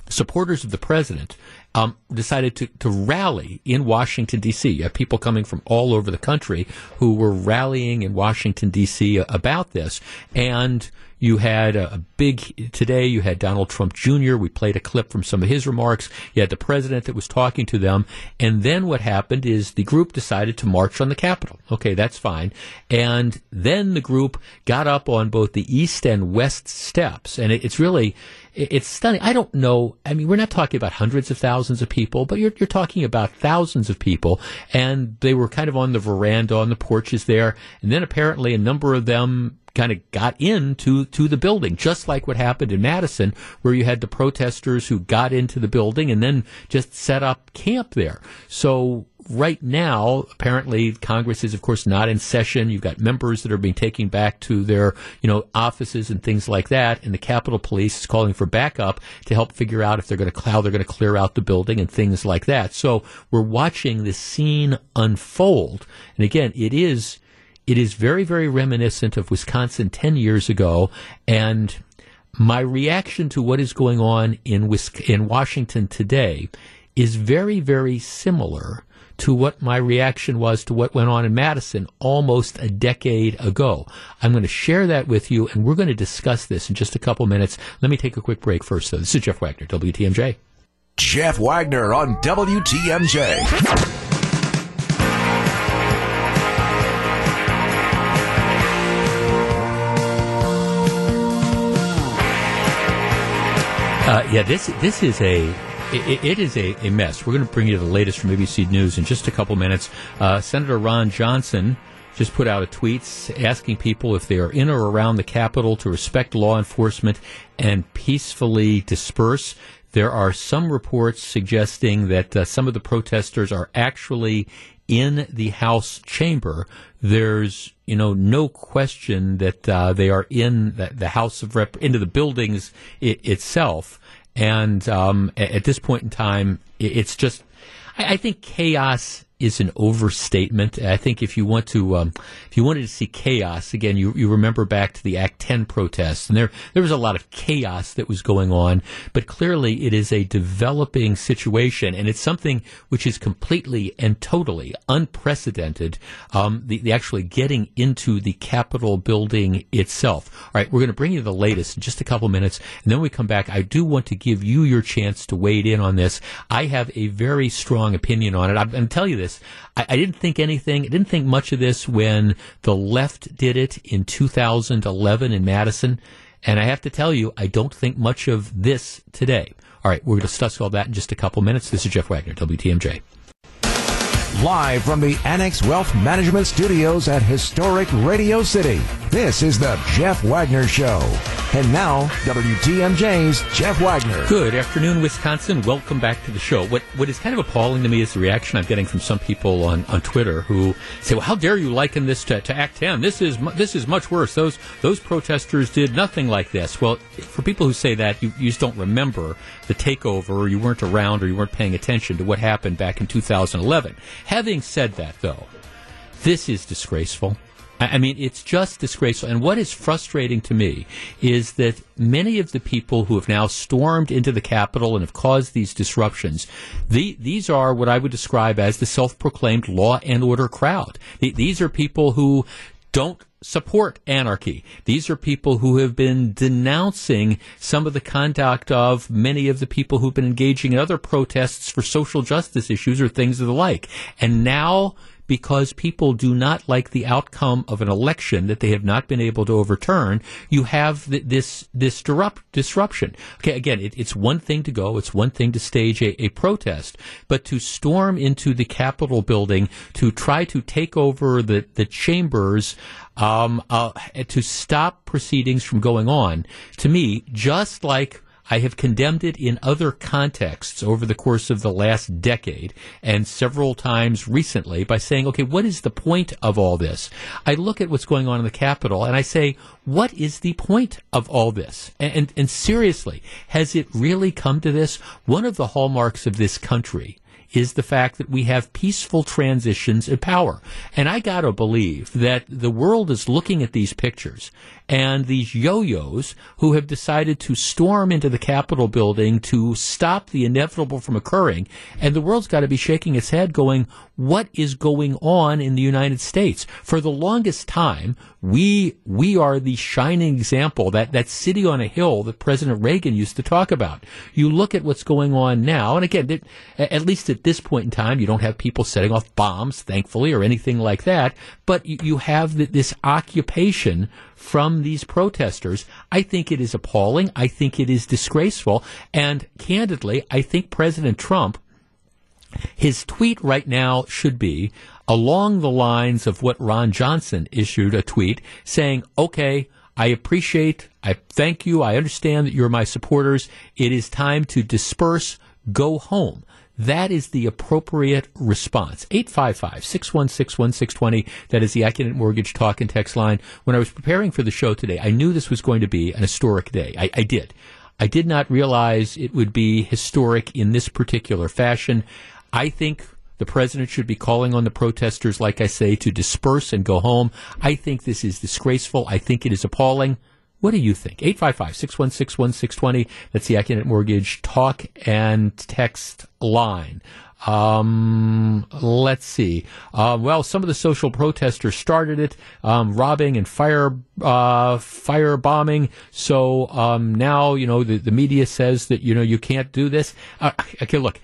supporters of the president um, decided to, to rally in Washington, D.C. You have people coming from all over the country who were rallying in Washington, D.C. about this. And You had a, big today. You had Donald Trump Jr. We played a clip from some of his remarks. You had the president that was talking to them, and then what happened is the group decided to march on the Capitol. Okay, that's fine. And then the group got up on both the east and west steps, and it, it's really it's stunning. I don't know. I mean, we're not talking about hundreds of thousands of people, but you're, you're talking about thousands of people. And they were kind of on the veranda, on the porches there. And then apparently a number of them kind of got into to the building, just like what happened in Madison, where you had the protesters who got into the building and then just set up camp there. So right now, apparently Congress is, of course, not in session. You've got members that are being taken back to their, you know, offices and things like that. And the Capitol Police is calling for backup to help figure out if they're going to, how they're going to clear out the building and things like that. So we're watching this scene unfold. And again, it is, it is very, very reminiscent of Wisconsin 10 years ago. And my reaction to what is going on in, in Washington today is very, very similar to what my reaction was to what went on in Madison almost a decade ago. I'm going to share that with you, and we're going to discuss this in just a couple minutes. Let me take a quick break first, though. This is Jeff Wagner, WTMJ. Jeff Wagner on WTMJ. Uh, yeah, this this is a it, it is a, a, mess. We're going to bring you the latest from ABC News in just a couple minutes. Uh, Senator Ron Johnson just put out a tweet asking people if they are in or around the Capitol to respect law enforcement and peacefully disperse. There are some reports suggesting that uh, some of the protesters are actually in the House chamber. There's, you know, no question that uh, they are in the, the House of Rep into the buildings it, itself. And um, at this point in time, it's just, I think chaos is an overstatement. I think if you want to, um, if you wanted to see chaos again, you you remember back to the Act Ten protests, and there there was a lot of chaos that was going on. But clearly, it is a developing situation, and it's something which is completely and totally unprecedented. Um, the, the actually getting into the Capitol building itself. All right, we're going to bring you the latest in just a couple minutes, and then we come back. I do want to give you your chance to wade in on this. I have a very strong opinion on it. I'm going to tell you this this. I, I, didn't think anything, I didn't think much of this when the left did it in 2011 in Madison. And I have to tell you, I don't think much of this today. All right, we're going to discuss all that in just a couple minutes. This is Jeff Wagner, WTMJ. Live from the Annex Wealth Management Studios at historic Radio City, this is the Jeff Wagner Show. And now, WTMJ's Jeff Wagner. Good afternoon, Wisconsin. Welcome back to the show. What what is kind of appalling to me is the reaction I'm getting from some people on, on Twitter who say, "Well, how dare you liken this to, to Act 10? This is this is much worse. Those those protesters did nothing like this." Well, for people who say that, you, you just don't remember the takeover, or you weren't around, or you weren't paying attention to what happened back in 2011. Having said that, though, this is disgraceful. I mean, it's just disgraceful. And what is frustrating to me is that many of the people who have now stormed into the Capitol and have caused these disruptions, the, these are what I would describe as the self-proclaimed law and order crowd. these are people who don't support anarchy. These are people who have been denouncing some of the conduct of many of the people who've been engaging in other protests for social justice issues or things of the like. And now because people do not like the outcome of an election that they have not been able to overturn, you have th- this this disrupt, disruption. Okay, again, it, it's one thing to go, it's one thing to stage a, a protest, but to storm into the Capitol building to try to take over the the chambers. Um, uh, to stop proceedings from going on, to me, just like I have condemned it in other contexts over the course of the last decade and several times recently by saying, okay, what is the point of all this? I look at what's going on in the Capitol and I say, what is the point of all this? And, and, and seriously, has it really come to this? One of the hallmarks of this country is the fact that we have peaceful transitions of power. And I gotta believe that the world is looking at these pictures and these yo-yos who have decided to storm into the Capitol building to stop the inevitable from occurring. And the world's got to be shaking its head going, what is going on in the United States? For the longest time, we, we are the shining example, that, that city on a hill that President Reagan used to talk about. You look at what's going on now, and again, it, at least at this point in time, you don't have people setting off bombs, thankfully, or anything like that, but you, you have this occupation from these protesters. I think it is appalling. I think it is disgraceful. And candidly, I think President Trump, his tweet right now should be along the lines of what Ron Johnson issued a tweet saying, okay, I appreciate, I thank you, I understand that you're my supporters. It is time to disperse, go home. That is the appropriate response. 855-616-1620. That is the Accunet Mortgage talk and text line. When I was preparing for the show today, I knew this was going to be an historic day. I, I did. I did not realize it would be historic in this particular fashion. I think the president should be calling on the protesters, like I say, to disperse and go home. I think this is disgraceful. I think it is appalling. What do you think? 855-616-1620. That's the Accunet Mortgage talk and text line. Um, let's see. Uh, well, some of the social protesters started it, um, robbing and fire, uh, fire bombing. So, um, now, you know, the, the media says that, you know, you can't do this. Uh, okay, look,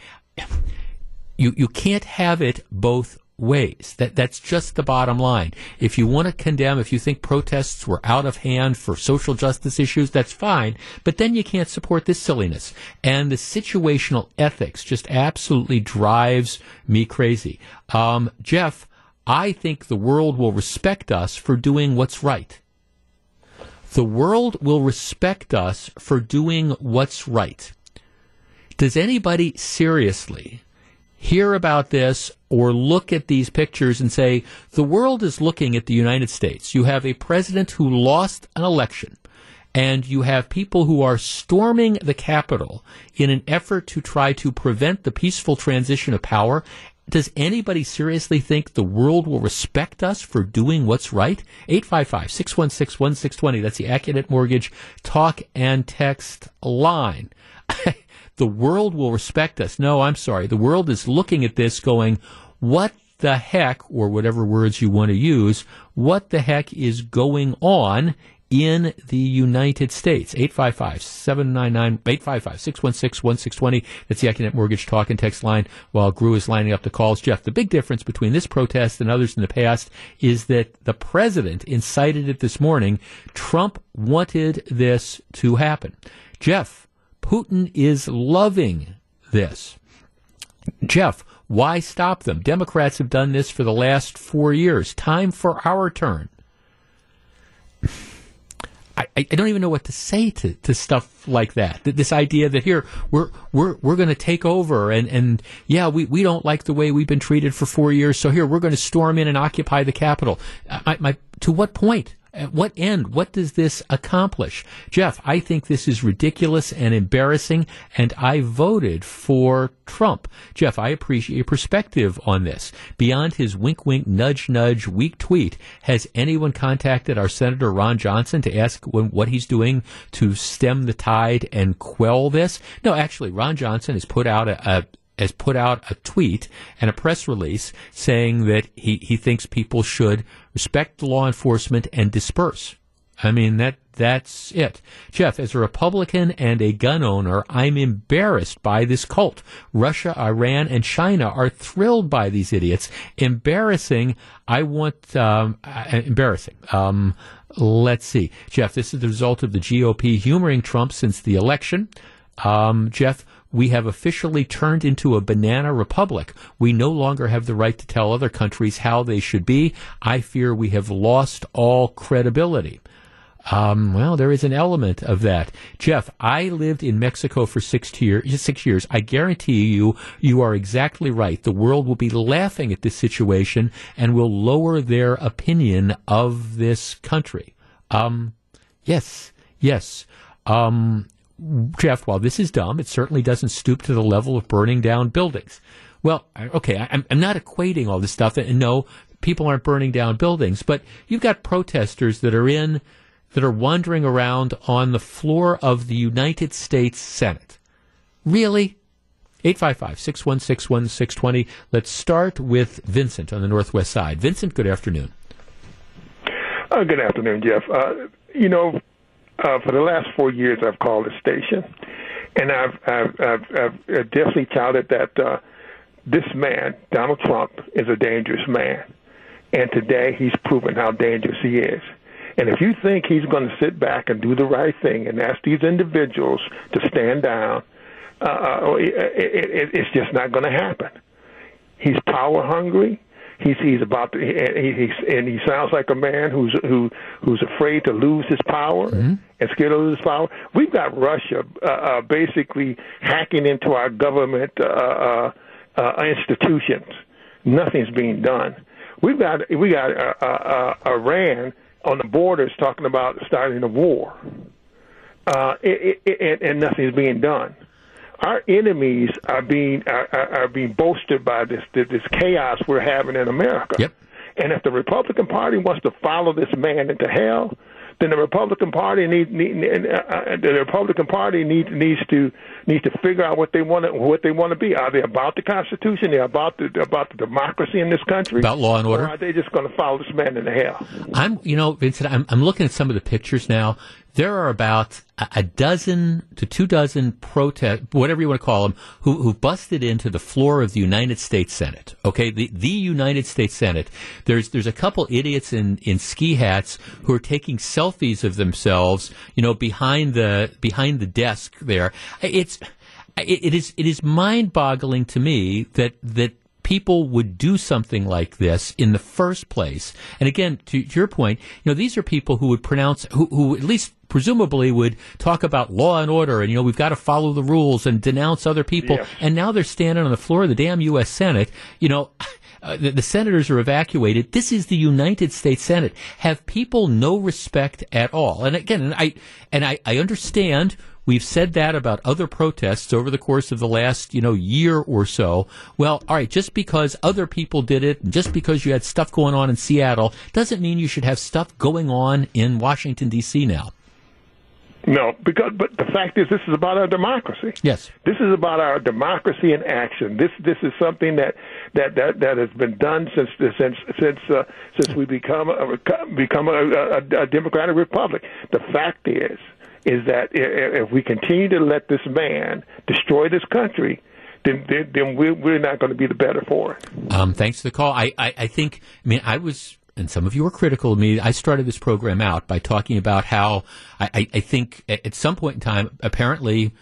you, you can't have it both ways. That that's just the bottom line. If you want to condemn, if you think protests were out of hand for social justice issues, that's fine. But then you can't support this silliness. And the situational ethics just absolutely drives me crazy. Um, Jeff, I think the world will respect us for doing what's right. The world will respect us for doing what's right. Does anybody seriously hear about this or look at these pictures and say, the world is looking at the United States. You have a president who lost an election, and you have people who are storming the Capitol in an effort to try to prevent the peaceful transition of power. Does anybody seriously think the world will respect us for doing what's right? 855-616-1620. That's the Accunet Mortgage talk and text line. the world will respect us. No, I'm sorry. The world is looking at this going, what the heck, or whatever words you want to use, what the heck is going on in the United States. 855-799, 855-616-1620. That's the Accunet Mortgage Talk and Text line while Gru is lining up the calls. Jeff, the big difference between this protest and others in the past is that the president incited it this morning. Trump wanted this to happen. Jeff, Putin is loving this. Jeff, why stop them? Democrats have done this for the last four years. Time for our turn. I, I don't even know what to say to, to stuff like that. This idea that here we're we're we're going to take over and and yeah we, we don't like the way we've been treated for four years. So here we're going to storm in and occupy the Capitol. My, my, to what point? At what end? What does this accomplish? Jeff, I think this is ridiculous and embarrassing, and I voted for Trump. Jeff, I appreciate your perspective on this. Beyond his wink wink, nudge nudge, weak tweet, has anyone contacted our Senator Ron Johnson to ask when, what he's doing to stem the tide and quell this? No, actually, Ron Johnson has put out a, a has put out a tweet and a press release saying that he, he thinks people should respect law enforcement and disperse. I mean that that's it. Jeff, as a Republican and a gun owner, I'm embarrassed by this cult. Russia, Iran, and China are thrilled by these idiots. Embarrassing. I want um, uh, embarrassing. Um, let's see, Jeff. This is the result of the GOP humoring Trump since the election. Um, Jeff, we have officially turned into a banana republic. We no longer have the right to tell other countries how they should be. I fear we have lost all credibility. Um, well, there is an element of that. Jeff, I lived in Mexico for six, years. six years. I guarantee you, you are exactly right. The world will be laughing at this situation and will lower their opinion of this country. Um, yes, yes. Um, Jeff, while this is dumb, it certainly doesn't stoop to the level of burning down buildings. Well, okay, I'm, I'm not equating all this stuff, and no, people aren't burning down buildings, but you've got protesters that are in, that are wandering around on the floor of the United States Senate. Really? 855 616 1620. Let's start with Vincent on the Northwest side. Vincent, good afternoon. Uh, good afternoon, Jeff. Uh, you know, uh, for the last four years, I've called the station, and I've I've, I've, I've definitely touted that uh, this man, Donald Trump, is a dangerous man, and today he's proven how dangerous he is. And if you think he's going to sit back and do the right thing and ask these individuals to stand down, uh, uh it, it, it's just not going to happen. He's power hungry. He's he's about to, he, he's and he sounds like a man who's who who's afraid to lose his power mm-hmm. and scared to lose his power. We've got Russia uh, uh, basically hacking into our government uh, uh, uh, institutions. Nothing's being done. We've got we got uh, uh, uh, Iran on the borders talking about starting a war, uh, it, it, it, and nothing's being done our enemies are being are, are being bolstered by this this chaos we're having in America. Yep. And if the Republican Party wants to follow this man into hell, then the Republican Party need, need uh, uh, the Republican Party needs needs to needs to figure out what they want to, what they want to be. Are they about the Constitution? Are they about the about the democracy in this country? About law and order? Or are they just going to follow this man into hell? I'm you know Vincent. I'm I'm looking at some of the pictures now there are about a dozen to two dozen protest, whatever you want to call them, who, who busted into the floor of the United States Senate. Okay, the the United States Senate. There's there's a couple idiots in, in ski hats who are taking selfies of themselves, you know, behind the behind the desk there. It's it, it is it is mind boggling to me that that people would do something like this in the first place. And again, to, your point, you know, these are people who would pronounce, who, who at least presumably would talk about law and order and, you know, we've got to follow the rules and denounce other people. And now they're standing on the floor of the damn U.S. Senate, you know, uh, the, the, senators are evacuated. This is the United States Senate. Have people no respect at all? And again, and I and I, I understand We've said that about other protests over the course of the last, you know, year or so. Well, all right, just because other people did it, just because you had stuff going on in Seattle, doesn't mean you should have stuff going on in Washington D.C. now. No, because but the fact is, this is about our democracy. Yes, this is about our democracy in action. This this is something that that that, that has been done since since since uh, since we become a, become a, a, a democratic republic. The fact is, is that if we continue to let this man destroy this country, then then we're not going to be the better for it. Um, thanks for the call. I, I, I think I mean I was and some of you were critical of me. I started this program out by talking about how I, I think at some point in time, apparently,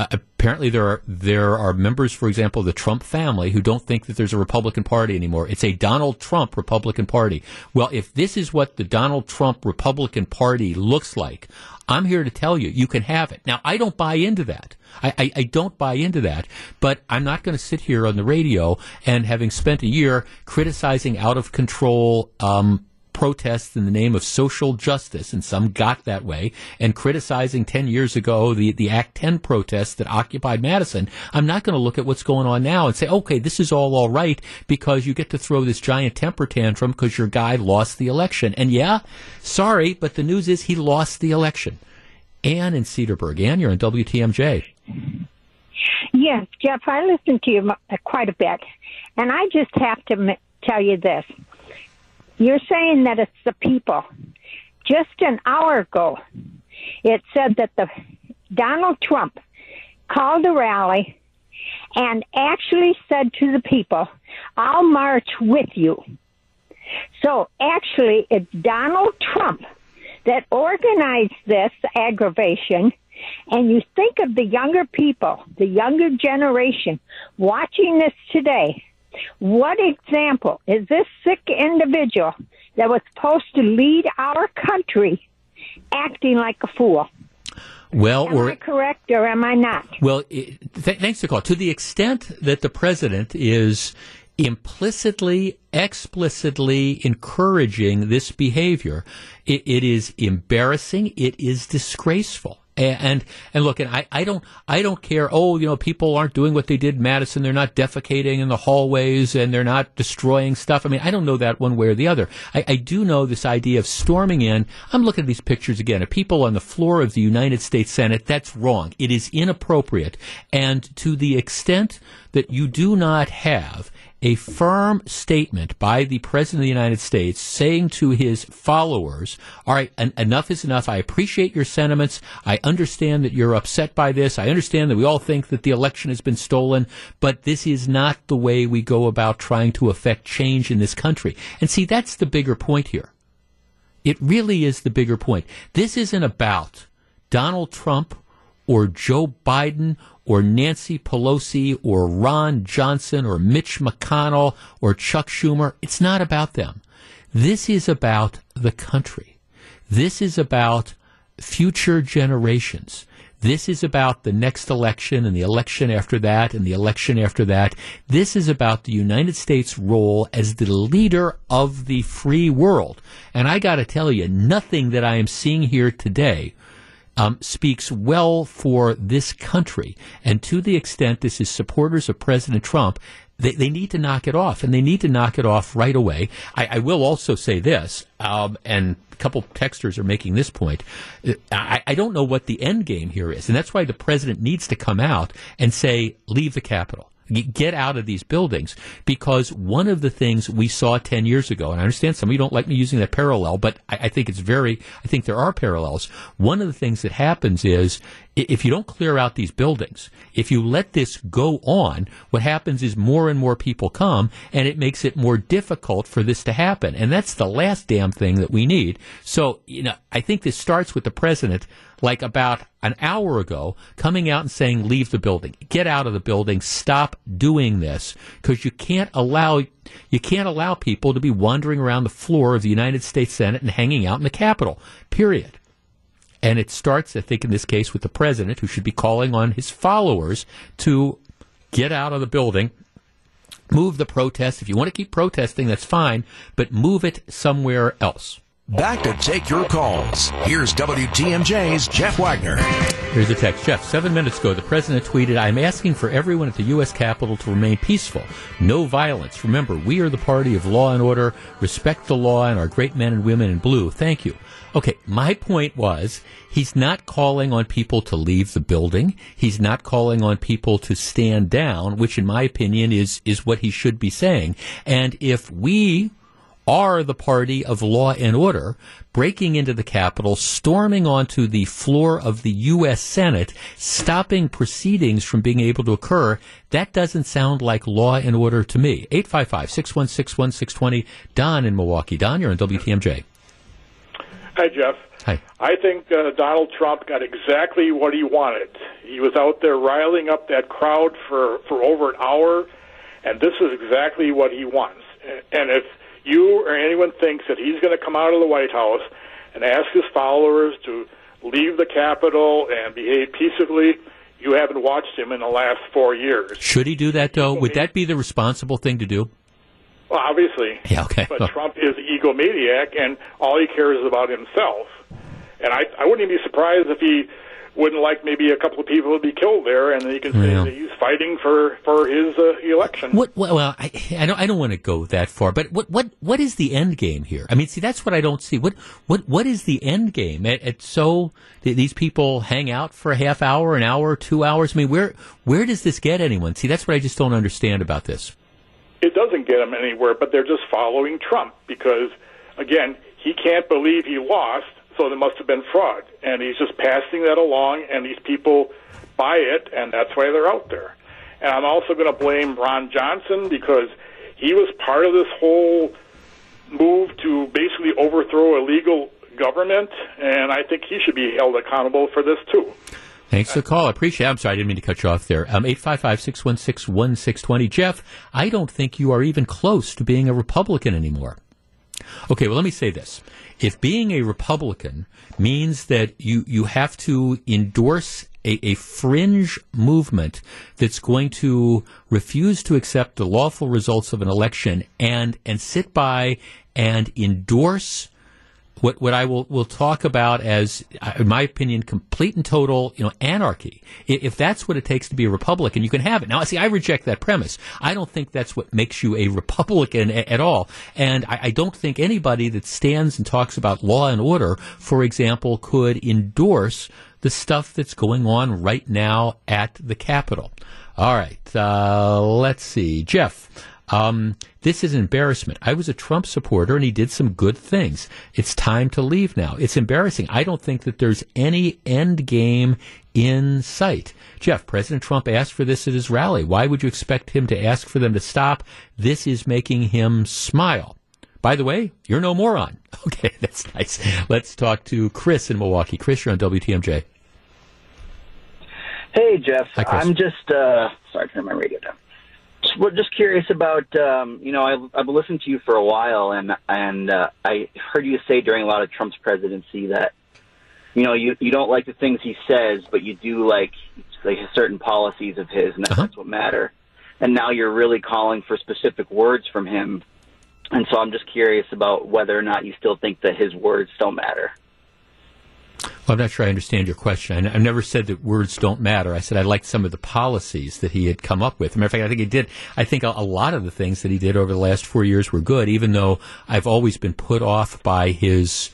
uh, apparently there are there are members, for example, the Trump family who don't think that there's a Republican Party anymore. It's a Donald Trump Republican Party. Well, if this is what the Donald Trump Republican Party looks like, I'm here to tell you, you can have it. Now, I don't buy into that. I, I, I don't buy into that, but I'm not going to sit here on the radio and having spent a year criticizing out of control um, protests in the name of social justice, and some got that way, and criticizing 10 years ago the, the Act 10 protests that occupied Madison, I'm not going to look at what's going on now and say, okay, this is all all right because you get to throw this giant temper tantrum because your guy lost the election. And yeah, sorry, but the news is he lost the election. Ann in Cedarburg. Ann, you're on WTMJ. Yes, Jeff, I listen to you uh, quite a bit, and I just have to tell you this. You're saying that it's the people. Just an hour ago, it said that the Donald Trump called a rally and actually said to the people, I'll march with you. So actually, it's Donald Trump that organized this aggravation. And you think of the younger people, the younger generation watching this today what example is this sick individual that was supposed to lead our country acting like a fool? Well, am or I correct or am I not? Well, th- thanks call. To the extent that the president is implicitly, explicitly encouraging this behavior, it, it is embarrassing. It is disgraceful. And and look, and I, I don't I don't care. Oh, you know, people aren't doing what they did in Madison. They're not defecating in the hallways and they're not destroying stuff. I mean, I don't know that one way or the other. I, I do know this idea of storming in. I'm looking at these pictures again of people on the floor of the United States Senate. That's wrong. It is inappropriate. And to the extent that you do not have a firm statement by the President of the United States saying to his followers, all right, en- enough is enough. I appreciate your sentiments. I understand that you're upset by this. I understand that we all think that the election has been stolen, but this is not the way we go about trying to affect change in this country. And see, that's the bigger point here. It really is the bigger point. This isn't about Donald Trump or Joe Biden or Nancy Pelosi or Ron Johnson or Mitch McConnell or Chuck Schumer. It's not about them. This is about the country. This is about future generations. This is about the next election and the election after that and the election after that. This is about the United States' role as the leader of the free world. And I got to tell you, nothing that I am seeing here today um, speaks well for this country. And to the extent this is supporters of President Trump, they, they need to knock it off, and they need to knock it off right away. I, I will also say this, um, and couple texters are making this point. I, I don't know what the end game here is, and that's why the president needs to come out and say, leave the Capitol get out of these buildings because one of the things we saw 10 years ago, and I understand some of you don't like me using that parallel, but I, I think it's very, I think there are parallels. One of the things that happens is if you don't clear out these buildings, if you let this go on, what happens is more and more people come and it makes it more difficult for this to happen. And that's the last damn thing that we need. So, you know, I think this starts with the president like about an hour ago coming out and saying, leave the building, get out of the building, stop doing this, because you can't allow, you can't allow people to be wandering around the floor of the United States Senate and hanging out in the Capitol, period. And it starts, I think, in this case, with the president, who should be calling on his followers to get out of the building, move the protest. If you want to keep protesting, that's fine, but move it somewhere else. Back to take your calls. Here's WTMJ's Jeff Wagner. Here's a text. Jeff, seven minutes ago, the president tweeted, I'm asking for everyone at the U.S. Capitol to remain peaceful. No violence. Remember, we are the party of law and order. Respect the law and our great men and women in blue. Thank you. Okay, my point was he's not calling on people to leave the building. He's not calling on people to stand down, which in my opinion is is what he should be saying. And if we are the party of law and order, breaking into the Capitol, storming onto the floor of the U.S. Senate, stopping proceedings from being able to occur. That doesn't sound like law and order to me. 855 616 1620. Don in Milwaukee. Don, you're on WTMJ. Hi, Jeff. Hi. I think uh, Donald Trump got exactly what he wanted. He was out there riling up that crowd for, for over an hour, and this is exactly what he wants. And if you or anyone thinks that he's going to come out of the White House and ask his followers to leave the Capitol and behave peaceably, you haven't watched him in the last four years. Should he do that, though? Would that be the responsible thing to do? Well, obviously. Yeah, okay. But Trump is an egomaniac, and all he cares is about himself. And I, I wouldn't even be surprised if he wouldn't like maybe a couple of people to be killed there, and he can say Yeah. he's fighting for for his uh, election. What? Well, well, I, I don't. I don't want to go that far. But what? What? What is the end game here? I mean, see, that's what I don't see. What? What? What is the end game? At, at so these people hang out for a half hour, an hour, two hours. I mean, where? Where does this get anyone? See, that's what I just don't understand about this. It doesn't get them anywhere, but they're just following Trump because, again, he can't believe he lost, so there must have been fraud, and he's just passing that along, and these people buy it, and that's why they're out there. And I'm also going to blame Ron Johnson because he was part of this whole move to basically overthrow a legal government, and I think he should be held accountable for this too. Thanks for the call. I appreciate it. I'm sorry, I didn't mean to cut you off there. Um, 855-616-1620. Jeff, I don't think you are even close to being a Republican anymore. Okay, well, let me say this. If being a Republican means that you, you have to endorse a, a fringe movement that's going to refuse to accept the lawful results of an election and, and sit by and endorse what what I will will talk about as, uh, in my opinion, complete and total, you know, anarchy. If that's what it takes to be a Republican, you can have it. Now, I see, I reject that premise. I don't think that's what makes you a Republican a- at all, and I, I don't think anybody that stands and talks about law and order, for example, could endorse the stuff that's going on right now at the Capitol. All right, uh, let's see, Jeff. Um, this is an embarrassment. I was a Trump supporter and he did some good things. It's time to leave now. It's embarrassing. I don't think that there's any end game in sight. Jeff, President Trump asked for this at his rally. Why would you expect him to ask for them to stop? This is making him smile. By the way, you're no moron. Okay, that's nice. Let's talk to Chris in Milwaukee. Chris, you're on WTMJ. Hey, Jeff. Hi. I'm just uh, sorry, turn my radio down. We're just curious about um, you know I've, I've listened to you for a while, and and uh, I heard you say during a lot of Trump's presidency that you know you you don't like the things he says, but you do like like certain policies of his, and that's what matter. And now you're really calling for specific words from him, and so I'm just curious about whether or not you still think that his words don't matter. Well, I'm not sure I understand your question. I, have never said that words don't matter. I said I liked some of the policies that he had come up with. As a matter of fact, I think he did. I think a, a lot of the things that he did over the last four years were good, even though I've always been put off by his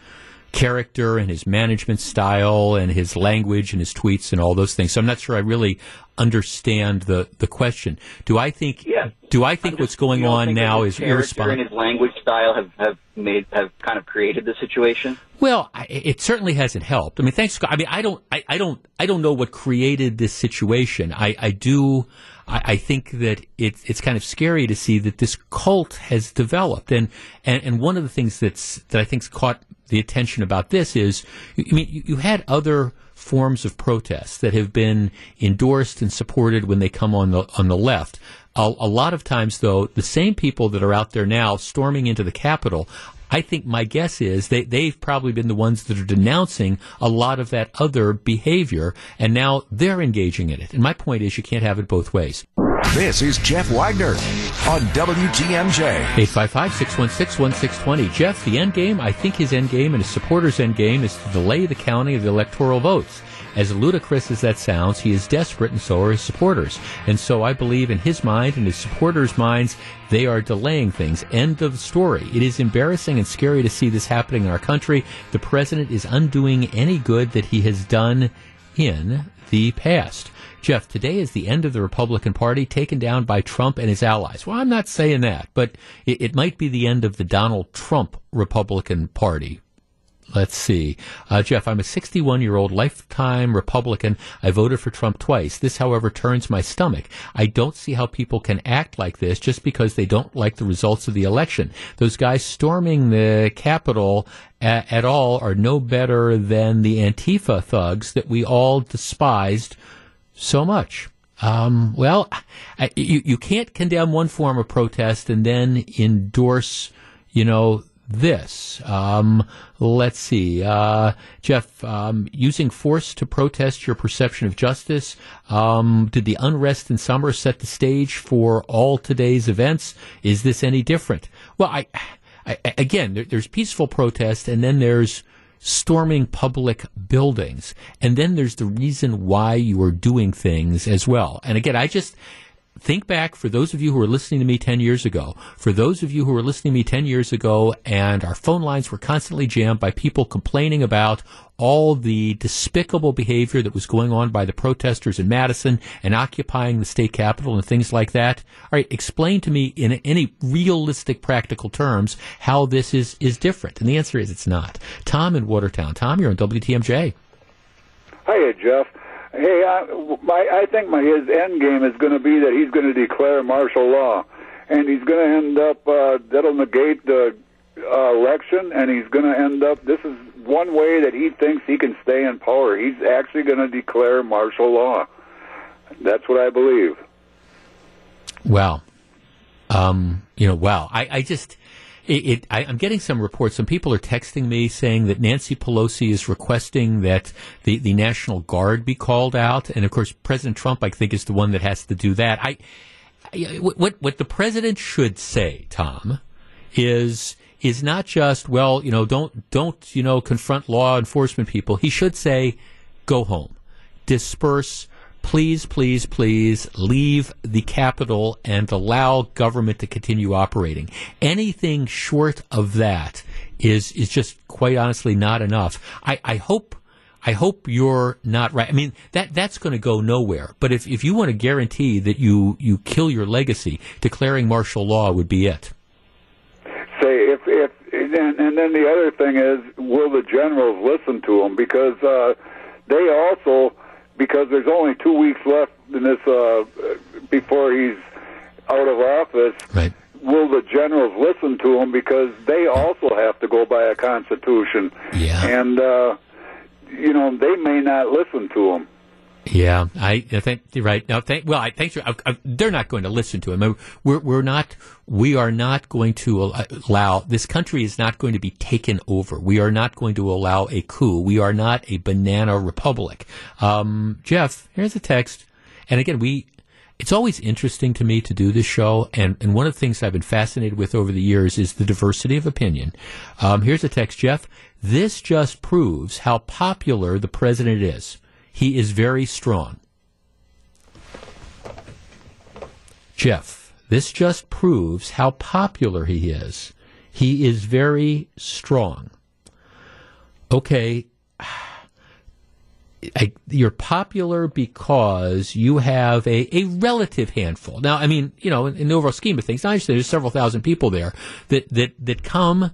character and his management style and his language and his tweets and all those things. So I'm not sure I really understand the, the question. Do I think Yeah. do I think what's going on now is irresponsible? and his language style have have made have kind of created the situation. Well, I, it certainly hasn't helped. I mean, thanks. I mean, I don't, I, I don't, I don't know what created this situation. I, I do. I, I think that it's it's kind of scary to see that this cult has developed, and and, and one of the things that's that I think's caught the attention about this is, I mean, you, had other forms of protest that have been endorsed and supported when they come on the on the left. A, a lot of times, though, the same people that are out there now storming into the Capitol, I think my guess is they, they've probably been the ones that are denouncing a lot of that other behavior, and now they're engaging in it. And my point is, you can't have it both ways. This is Jeff Wagner on WTMJ. 855-616-1620. Jeff, the end game, I think his end game and his supporters' end game is to delay the counting of the electoral votes. As ludicrous as that sounds, he is desperate and so are his supporters. And so I believe in his mind and his supporters' minds, they are delaying things. End of story. It is embarrassing and scary to see this happening in our country. The president is undoing any good that he has done in the past. Jeff, today is the end of the Republican Party taken down by Trump and his allies. Well, I'm not saying that, but it, it might be the end of the Donald Trump Republican Party. Let's see. Uh, Jeff, I'm a 61 year old lifetime Republican. I voted for Trump twice. This, however, turns my stomach. I don't see how people can act like this just because they don't like the results of the election. Those guys storming the Capitol a- at all are no better than the Antifa thugs that we all despised so much. Um, well, I, you, you can't condemn one form of protest and then endorse, you know, this. Um, let's see. Uh, Jeff, um, using force to protest your perception of justice. Um, did the unrest in summer set the stage for all today's events? Is this any different? Well, I, I again, there, there's peaceful protest and then there's storming public buildings. And then there's the reason why you are doing things as well. And again, I just think back for those of you who were listening to me 10 years ago, for those of you who were listening to me 10 years ago and our phone lines were constantly jammed by people complaining about all the despicable behavior that was going on by the protesters in Madison and occupying the state capitol and things like that. All right, explain to me in any realistic practical terms how this is, is different. And the answer is it's not. Tom in Watertown. Tom, you're on WTMJ. Hiya, Jeff. Hey, I, my, I think my his end game is going to be that he's going to declare martial law, and he's going to end up uh, that'll negate the uh, election, and he's going to end up. This is one way that he thinks he can stay in power. He's actually going to declare martial law. That's what I believe. Well, Um, you know, well, I, I just, it, it I, I'm getting some reports. Some people are texting me saying that Nancy Pelosi is requesting that the, the National Guard be called out. And of course, President Trump, I think, is the one that has to do that. I, I what, what the president should say, Tom, is is not just well, you know, don't don't you know confront law enforcement people. He should say, go home, disperse. Please, please, please leave the Capitol and allow government to continue operating. Anything short of that is is just quite honestly not enough. I, I hope I hope you're not right. I mean, that that's going to go nowhere. But if, if you want to guarantee that you, you kill your legacy, declaring martial law would be it. Say if if and, and then the other thing is, will the generals listen to him? Because uh, they also, because there's only two weeks left in this uh, before he's out of office. Right. Will the generals listen to him? Because they also have to go by a constitution. Yeah. And uh, you know, they may not listen to him. Yeah, I, I think you're right. Now, thank, well, I think they're not going to listen to him. We're, we're not, we are not going to allow, this country is not going to be taken over. We are not going to allow a coup. We are not a banana republic. Um, Jeff, here's a text. And again, we, it's always interesting to me to do this show, and, and one of the things I've been fascinated with over the years is the diversity of opinion. Um, here's a text, Jeff. This just proves how popular the president is. He is very strong. Jeff, this just proves how popular he is. He is very strong. Okay. I, you're popular because you have a, a relative handful. Now, I mean, you know, in, in the overall scheme of things, I understand there's several thousand people there that, that, that come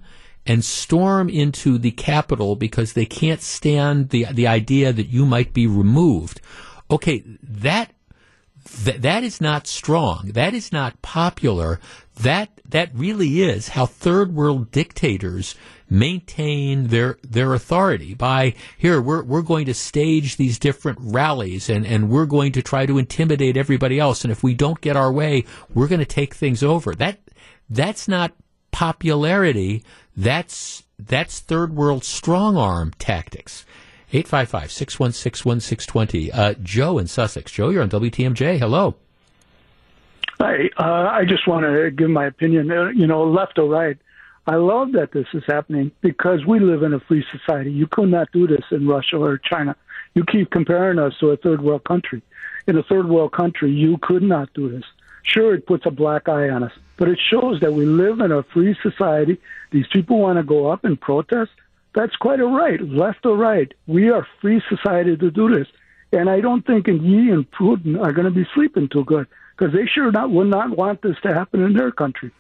and storm into the Capitol because they can't stand the the idea that you might be removed. Okay, that that, that is not strong. That is not popular. That that really is how third world dictators maintain their their authority by here we're we're going to stage these different rallies and and we're going to try to intimidate everybody else and if we don't get our way we're going to take things over. That that's not popularity. That's that's third world strong arm tactics. 855-616-1620. Uh, Joe in Sussex. Joe, you're on WTMJ. Hello. Hi. Uh, I just want to give my opinion. Uh, you know, left or right. I love that this is happening because we live in a free society. You could not do this in Russia or China. You keep comparing us to a third world country. In a third world country, you could not do this. Sure, it puts a black eye on us, but it shows that we live in a free society. These people want to go up and protest. That's quite a right, left or right. We are free society to do this. And I don't think Xi and Putin are going to be sleeping too good because they sure not would not want this to happen in their country.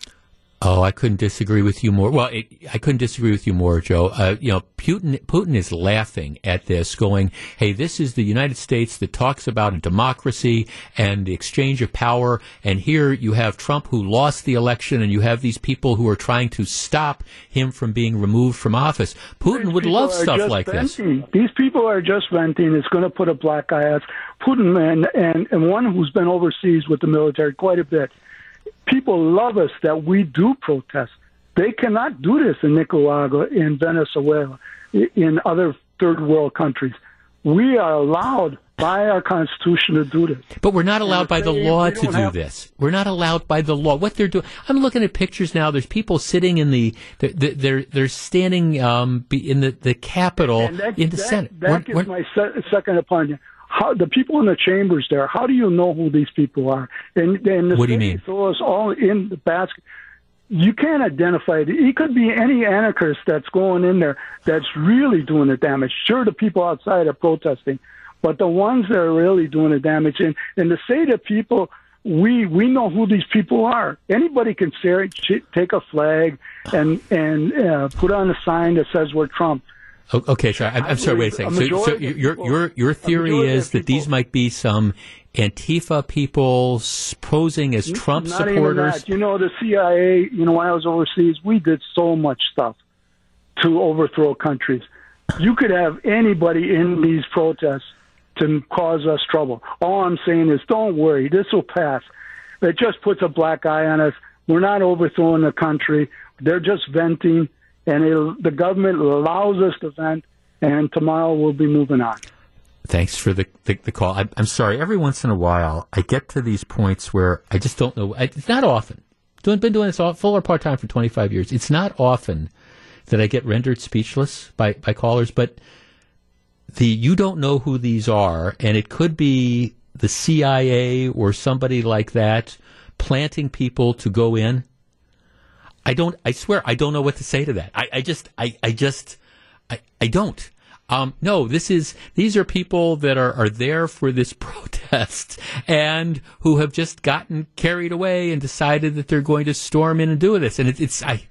Oh, I couldn't disagree with you more. Well, it, I couldn't disagree with you more, Joe. Uh, you know, Putin, Putin is laughing at this, going, "Hey, this is the United States that talks about a democracy and the exchange of power, and here you have Trump who lost the election, and you have these people who are trying to stop him from being removed from office. Putin These would love stuff like venting. this. These people are just venting. It's going to put a black eye on Putin, and, and and one who's been overseas with the military quite a bit people love us that we do protest. They cannot do this in Nicaragua, in Venezuela, in other third world countries. We are allowed by our Constitution to do this. But we're not allowed by the law to do have... this. We're not allowed by the law. What they're doing, I'm looking at pictures now. There's people sitting in the, they're, they're, they're standing um, in the, the Capitol, that, in the that, Senate. That gives my se- second opinion how the people in the chambers there, how do you know who these people are? And, and the what do you mean? Throw us all in the basket. You can't identify it. It could be any anarchist that's going in there that's really doing the damage. Sure, the people outside are protesting, but the ones that are really doing the damage, and, and to say to people, we we know who these people are. Anybody can say, take a flag and and uh, put on a sign that says we're Trump. Okay, sorry. I'm, I'm sorry. Wait a second. So, so your your your theory is that these might be some Antifa people posing as Trump Not supporters. You know, the CIA. You know, when I was overseas, we did so much stuff to overthrow countries. You could have anybody in these protests to cause us trouble. All I'm saying is, don't worry, this will pass. It just puts a black eye on us. We're not overthrowing the country. They're just venting and the government allows us to vent, and tomorrow we'll be moving on. Thanks for the, the, the call. I, am sorry. Every once in a while, I get to these points where I just don't know. It's not often. doing been doing this all, full or part time for 25 years. It's not often that I get rendered speechless by by callers, but the you don't know who these are, and it could be the CIA or somebody like that planting people to go in. I don't. I swear, I don't know what to say to that. I, I just, I, I just, I, I don't. Um, no, this is these are people that are, are there for this protest and who have just gotten carried away and decided that they're going to storm in and do this. And it, it's I,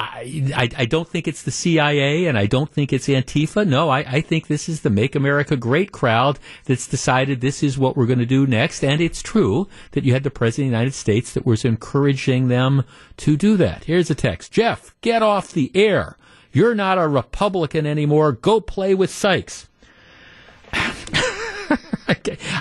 I, I, don't think it's the CIA and I don't think it's Antifa. No, I, I think this is the Make America Great crowd that's decided this is what we're going to do next. And it's true that you had the President of the United States that was encouraging them to do that. Here's a text. Jeff, get off the air. You're not a Republican anymore. Go play with Sykes.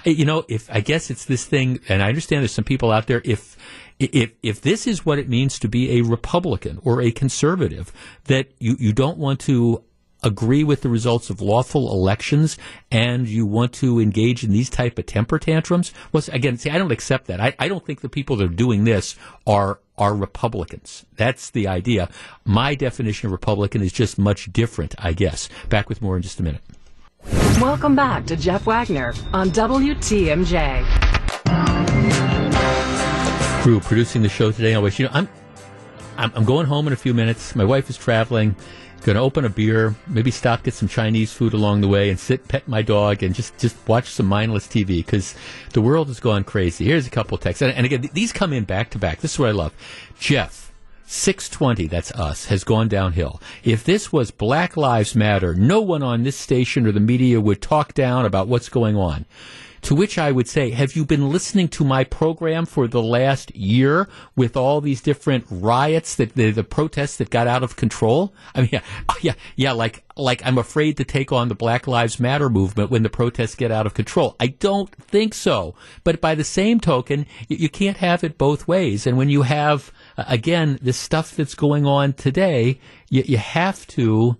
you know, if I guess it's this thing, and I understand there's some people out there, if if if this is what it means to be a Republican or a conservative, that you, you don't want to agree with the results of lawful elections and you want to engage in these type of temper tantrums? Well again see i don't accept that. I, I don't think the people that are doing this are are republicans. That's the idea. My definition of republican is just much different i guess. Back with more in just a minute. Welcome back to jeff wagner on wtmj crew producing the show today. Always, you know, I'm, I'm, I'm going home in a few minutes. My wife is traveling. Going to open a beer, maybe stop get some Chinese food along the way, and sit pet my dog and just just watch some mindless TV because the world has gone crazy. Here's a couple of texts, and, and again, these come in back to back. This is what I love. Jeff, 620, that's us, has gone downhill. If this was Black Lives Matter, no one on this station or the media would talk down about what's going on. To which I would say, have you been listening to my program for the last year with all these different riots that the, the protests that got out of control? I mean, yeah, yeah, yeah, like, like I'm afraid to take on the Black Lives Matter movement when the protests get out of control. I don't think so. But by the same token, you, you can't have it both ways. And when you have, again, the stuff that's going on today, you, you have to,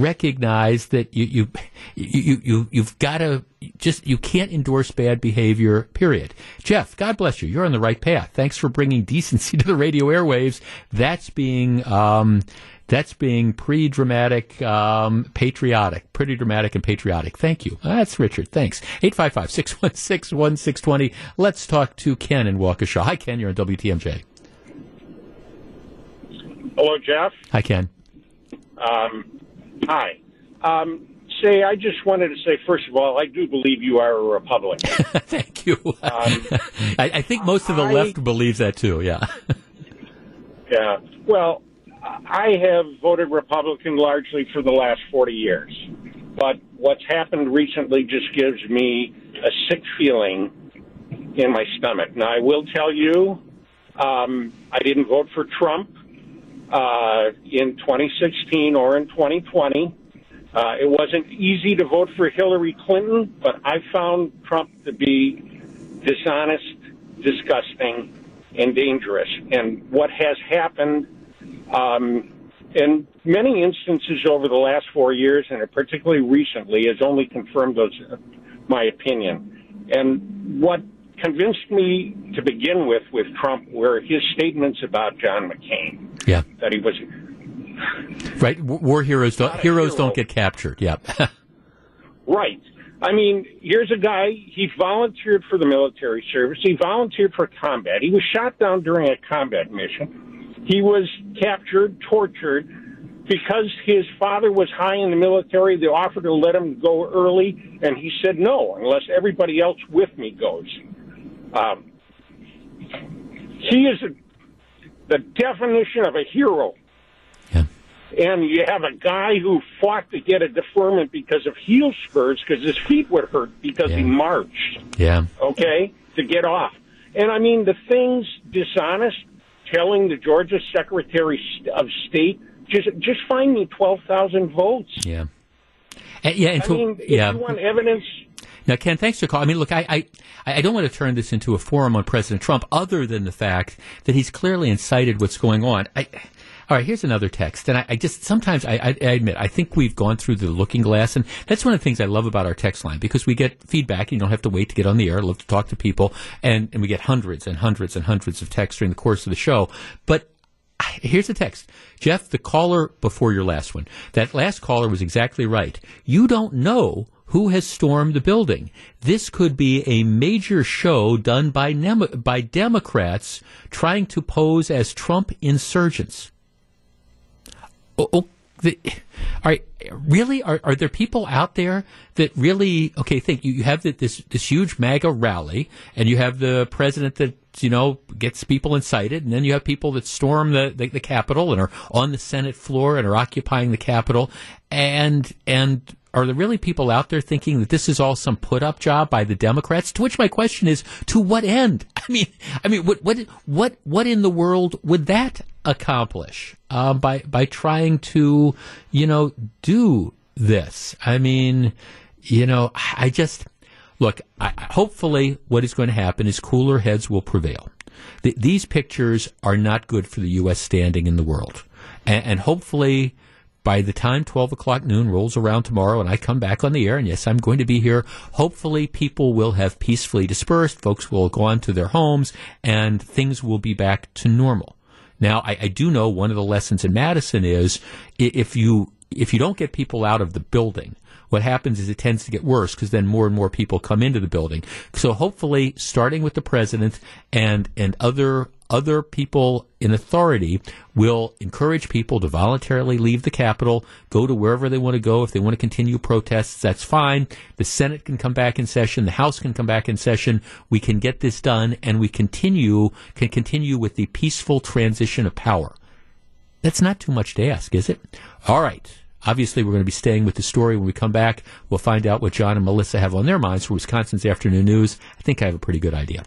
recognize that you you you, you you've got to just you can't endorse bad behavior. Period. Jeff, God bless you. You're on the right path. Thanks for bringing decency to the radio airwaves. That's being. Um, that's being pretty dramatic, um, patriotic, pretty dramatic and patriotic. Thank you. That's Richard. Thanks. 855 616 1620. Let's talk to Ken in Waukesha. Hi, Ken. You're on WTMJ. Hello, Jeff. Hi, Ken. Um, Hi. Um, say, I just wanted to say, first of all, I do believe you are a Republican. Thank you. Um, I, I, think most of the I, left believes that too. Yeah. yeah. Well, I have voted Republican largely for the last 40 years. But what's happened recently just gives me a sick feeling in my stomach. Now, I will tell you, um, I didn't vote for Trump uh, in 2016 or in 2020. Uh, it wasn't easy to vote for Hillary Clinton, but I found Trump to be dishonest, disgusting, and dangerous. And what has happened um, in many instances over the last four years, and particularly recently, has only confirmed those, my opinion. And what convinced me to begin with with Trump were his statements about John McCain. Yeah, that he was right. War heroes don't heroes hero. don't get captured. Yeah, right. I mean, here's a guy. He volunteered for the military service. He volunteered for combat. He was shot down during a combat mission. He was captured, tortured, because his father was high in the military. They offered to let him go early, and he said no, unless everybody else with me goes. Um, he is a, the definition of a hero. Yeah. And you have a guy who fought to get a deferment because of heel spurs because his feet would hurt because yeah. he marched. Yeah. Okay? To get off. And I mean, the things dishonest, telling the Georgia Secretary of State, just just find me 12,000 votes. Yeah. And, yeah, and I mean, yeah. if you want evidence now, Ken, thanks for calling. I mean, look, I, I, I don't want to turn this into a forum on President Trump, other than the fact that he's clearly incited what's going on. I, All right, here's another text, and I, I just sometimes I, I, admit I think we've gone through the looking glass, and that's one of the things I love about our text line because we get feedback. And you don't have to wait to get on the air. I love to talk to people, and and we get hundreds and hundreds and hundreds of texts during the course of the show. But here's the text, Jeff, the caller before your last one. That last caller was exactly right. You don't know who has stormed the building. This could be a major show done by by Democrats trying to pose as Trump insurgents. Oh, the, are really are, are there people out there that really okay think you, you have the, this this huge MAGA rally and you have the president that you know gets people incited and then you have people that storm the, the, the Capitol and are on the Senate floor and are occupying the Capitol and and are there really people out there thinking that this is all some put up job by the Democrats? To which my question is, to what end? I mean, I mean, what what what what in the world would that accomplish uh, by by trying to, you know, do this? I mean, you know, I just look. I, hopefully, what is going to happen is cooler heads will prevail. The, these pictures are not good for the U.S. standing in the world, and, and hopefully by the time 12 o'clock noon rolls around tomorrow and I come back on the air, and yes, I'm going to be here, hopefully people will have peacefully dispersed, folks will go on to their homes, and things will be back to normal. Now, I, I do know one of the lessons in Madison is if you if you don't get people out of the building, what happens is it tends to get worse because then more and more people come into the building. So hopefully, starting with the president and and other other people in authority will encourage people to voluntarily leave the Capitol, go to wherever they want to go. If they want to continue protests, that's fine. The Senate can come back in session. The House can come back in session. We can get this done, and we continue can continue with the peaceful transition of power. That's not too much to ask, is it? All right. Obviously, we're going to be staying with the story when we come back. We'll find out what John and Melissa have on their minds for Wisconsin's afternoon news. I think I have a pretty good idea.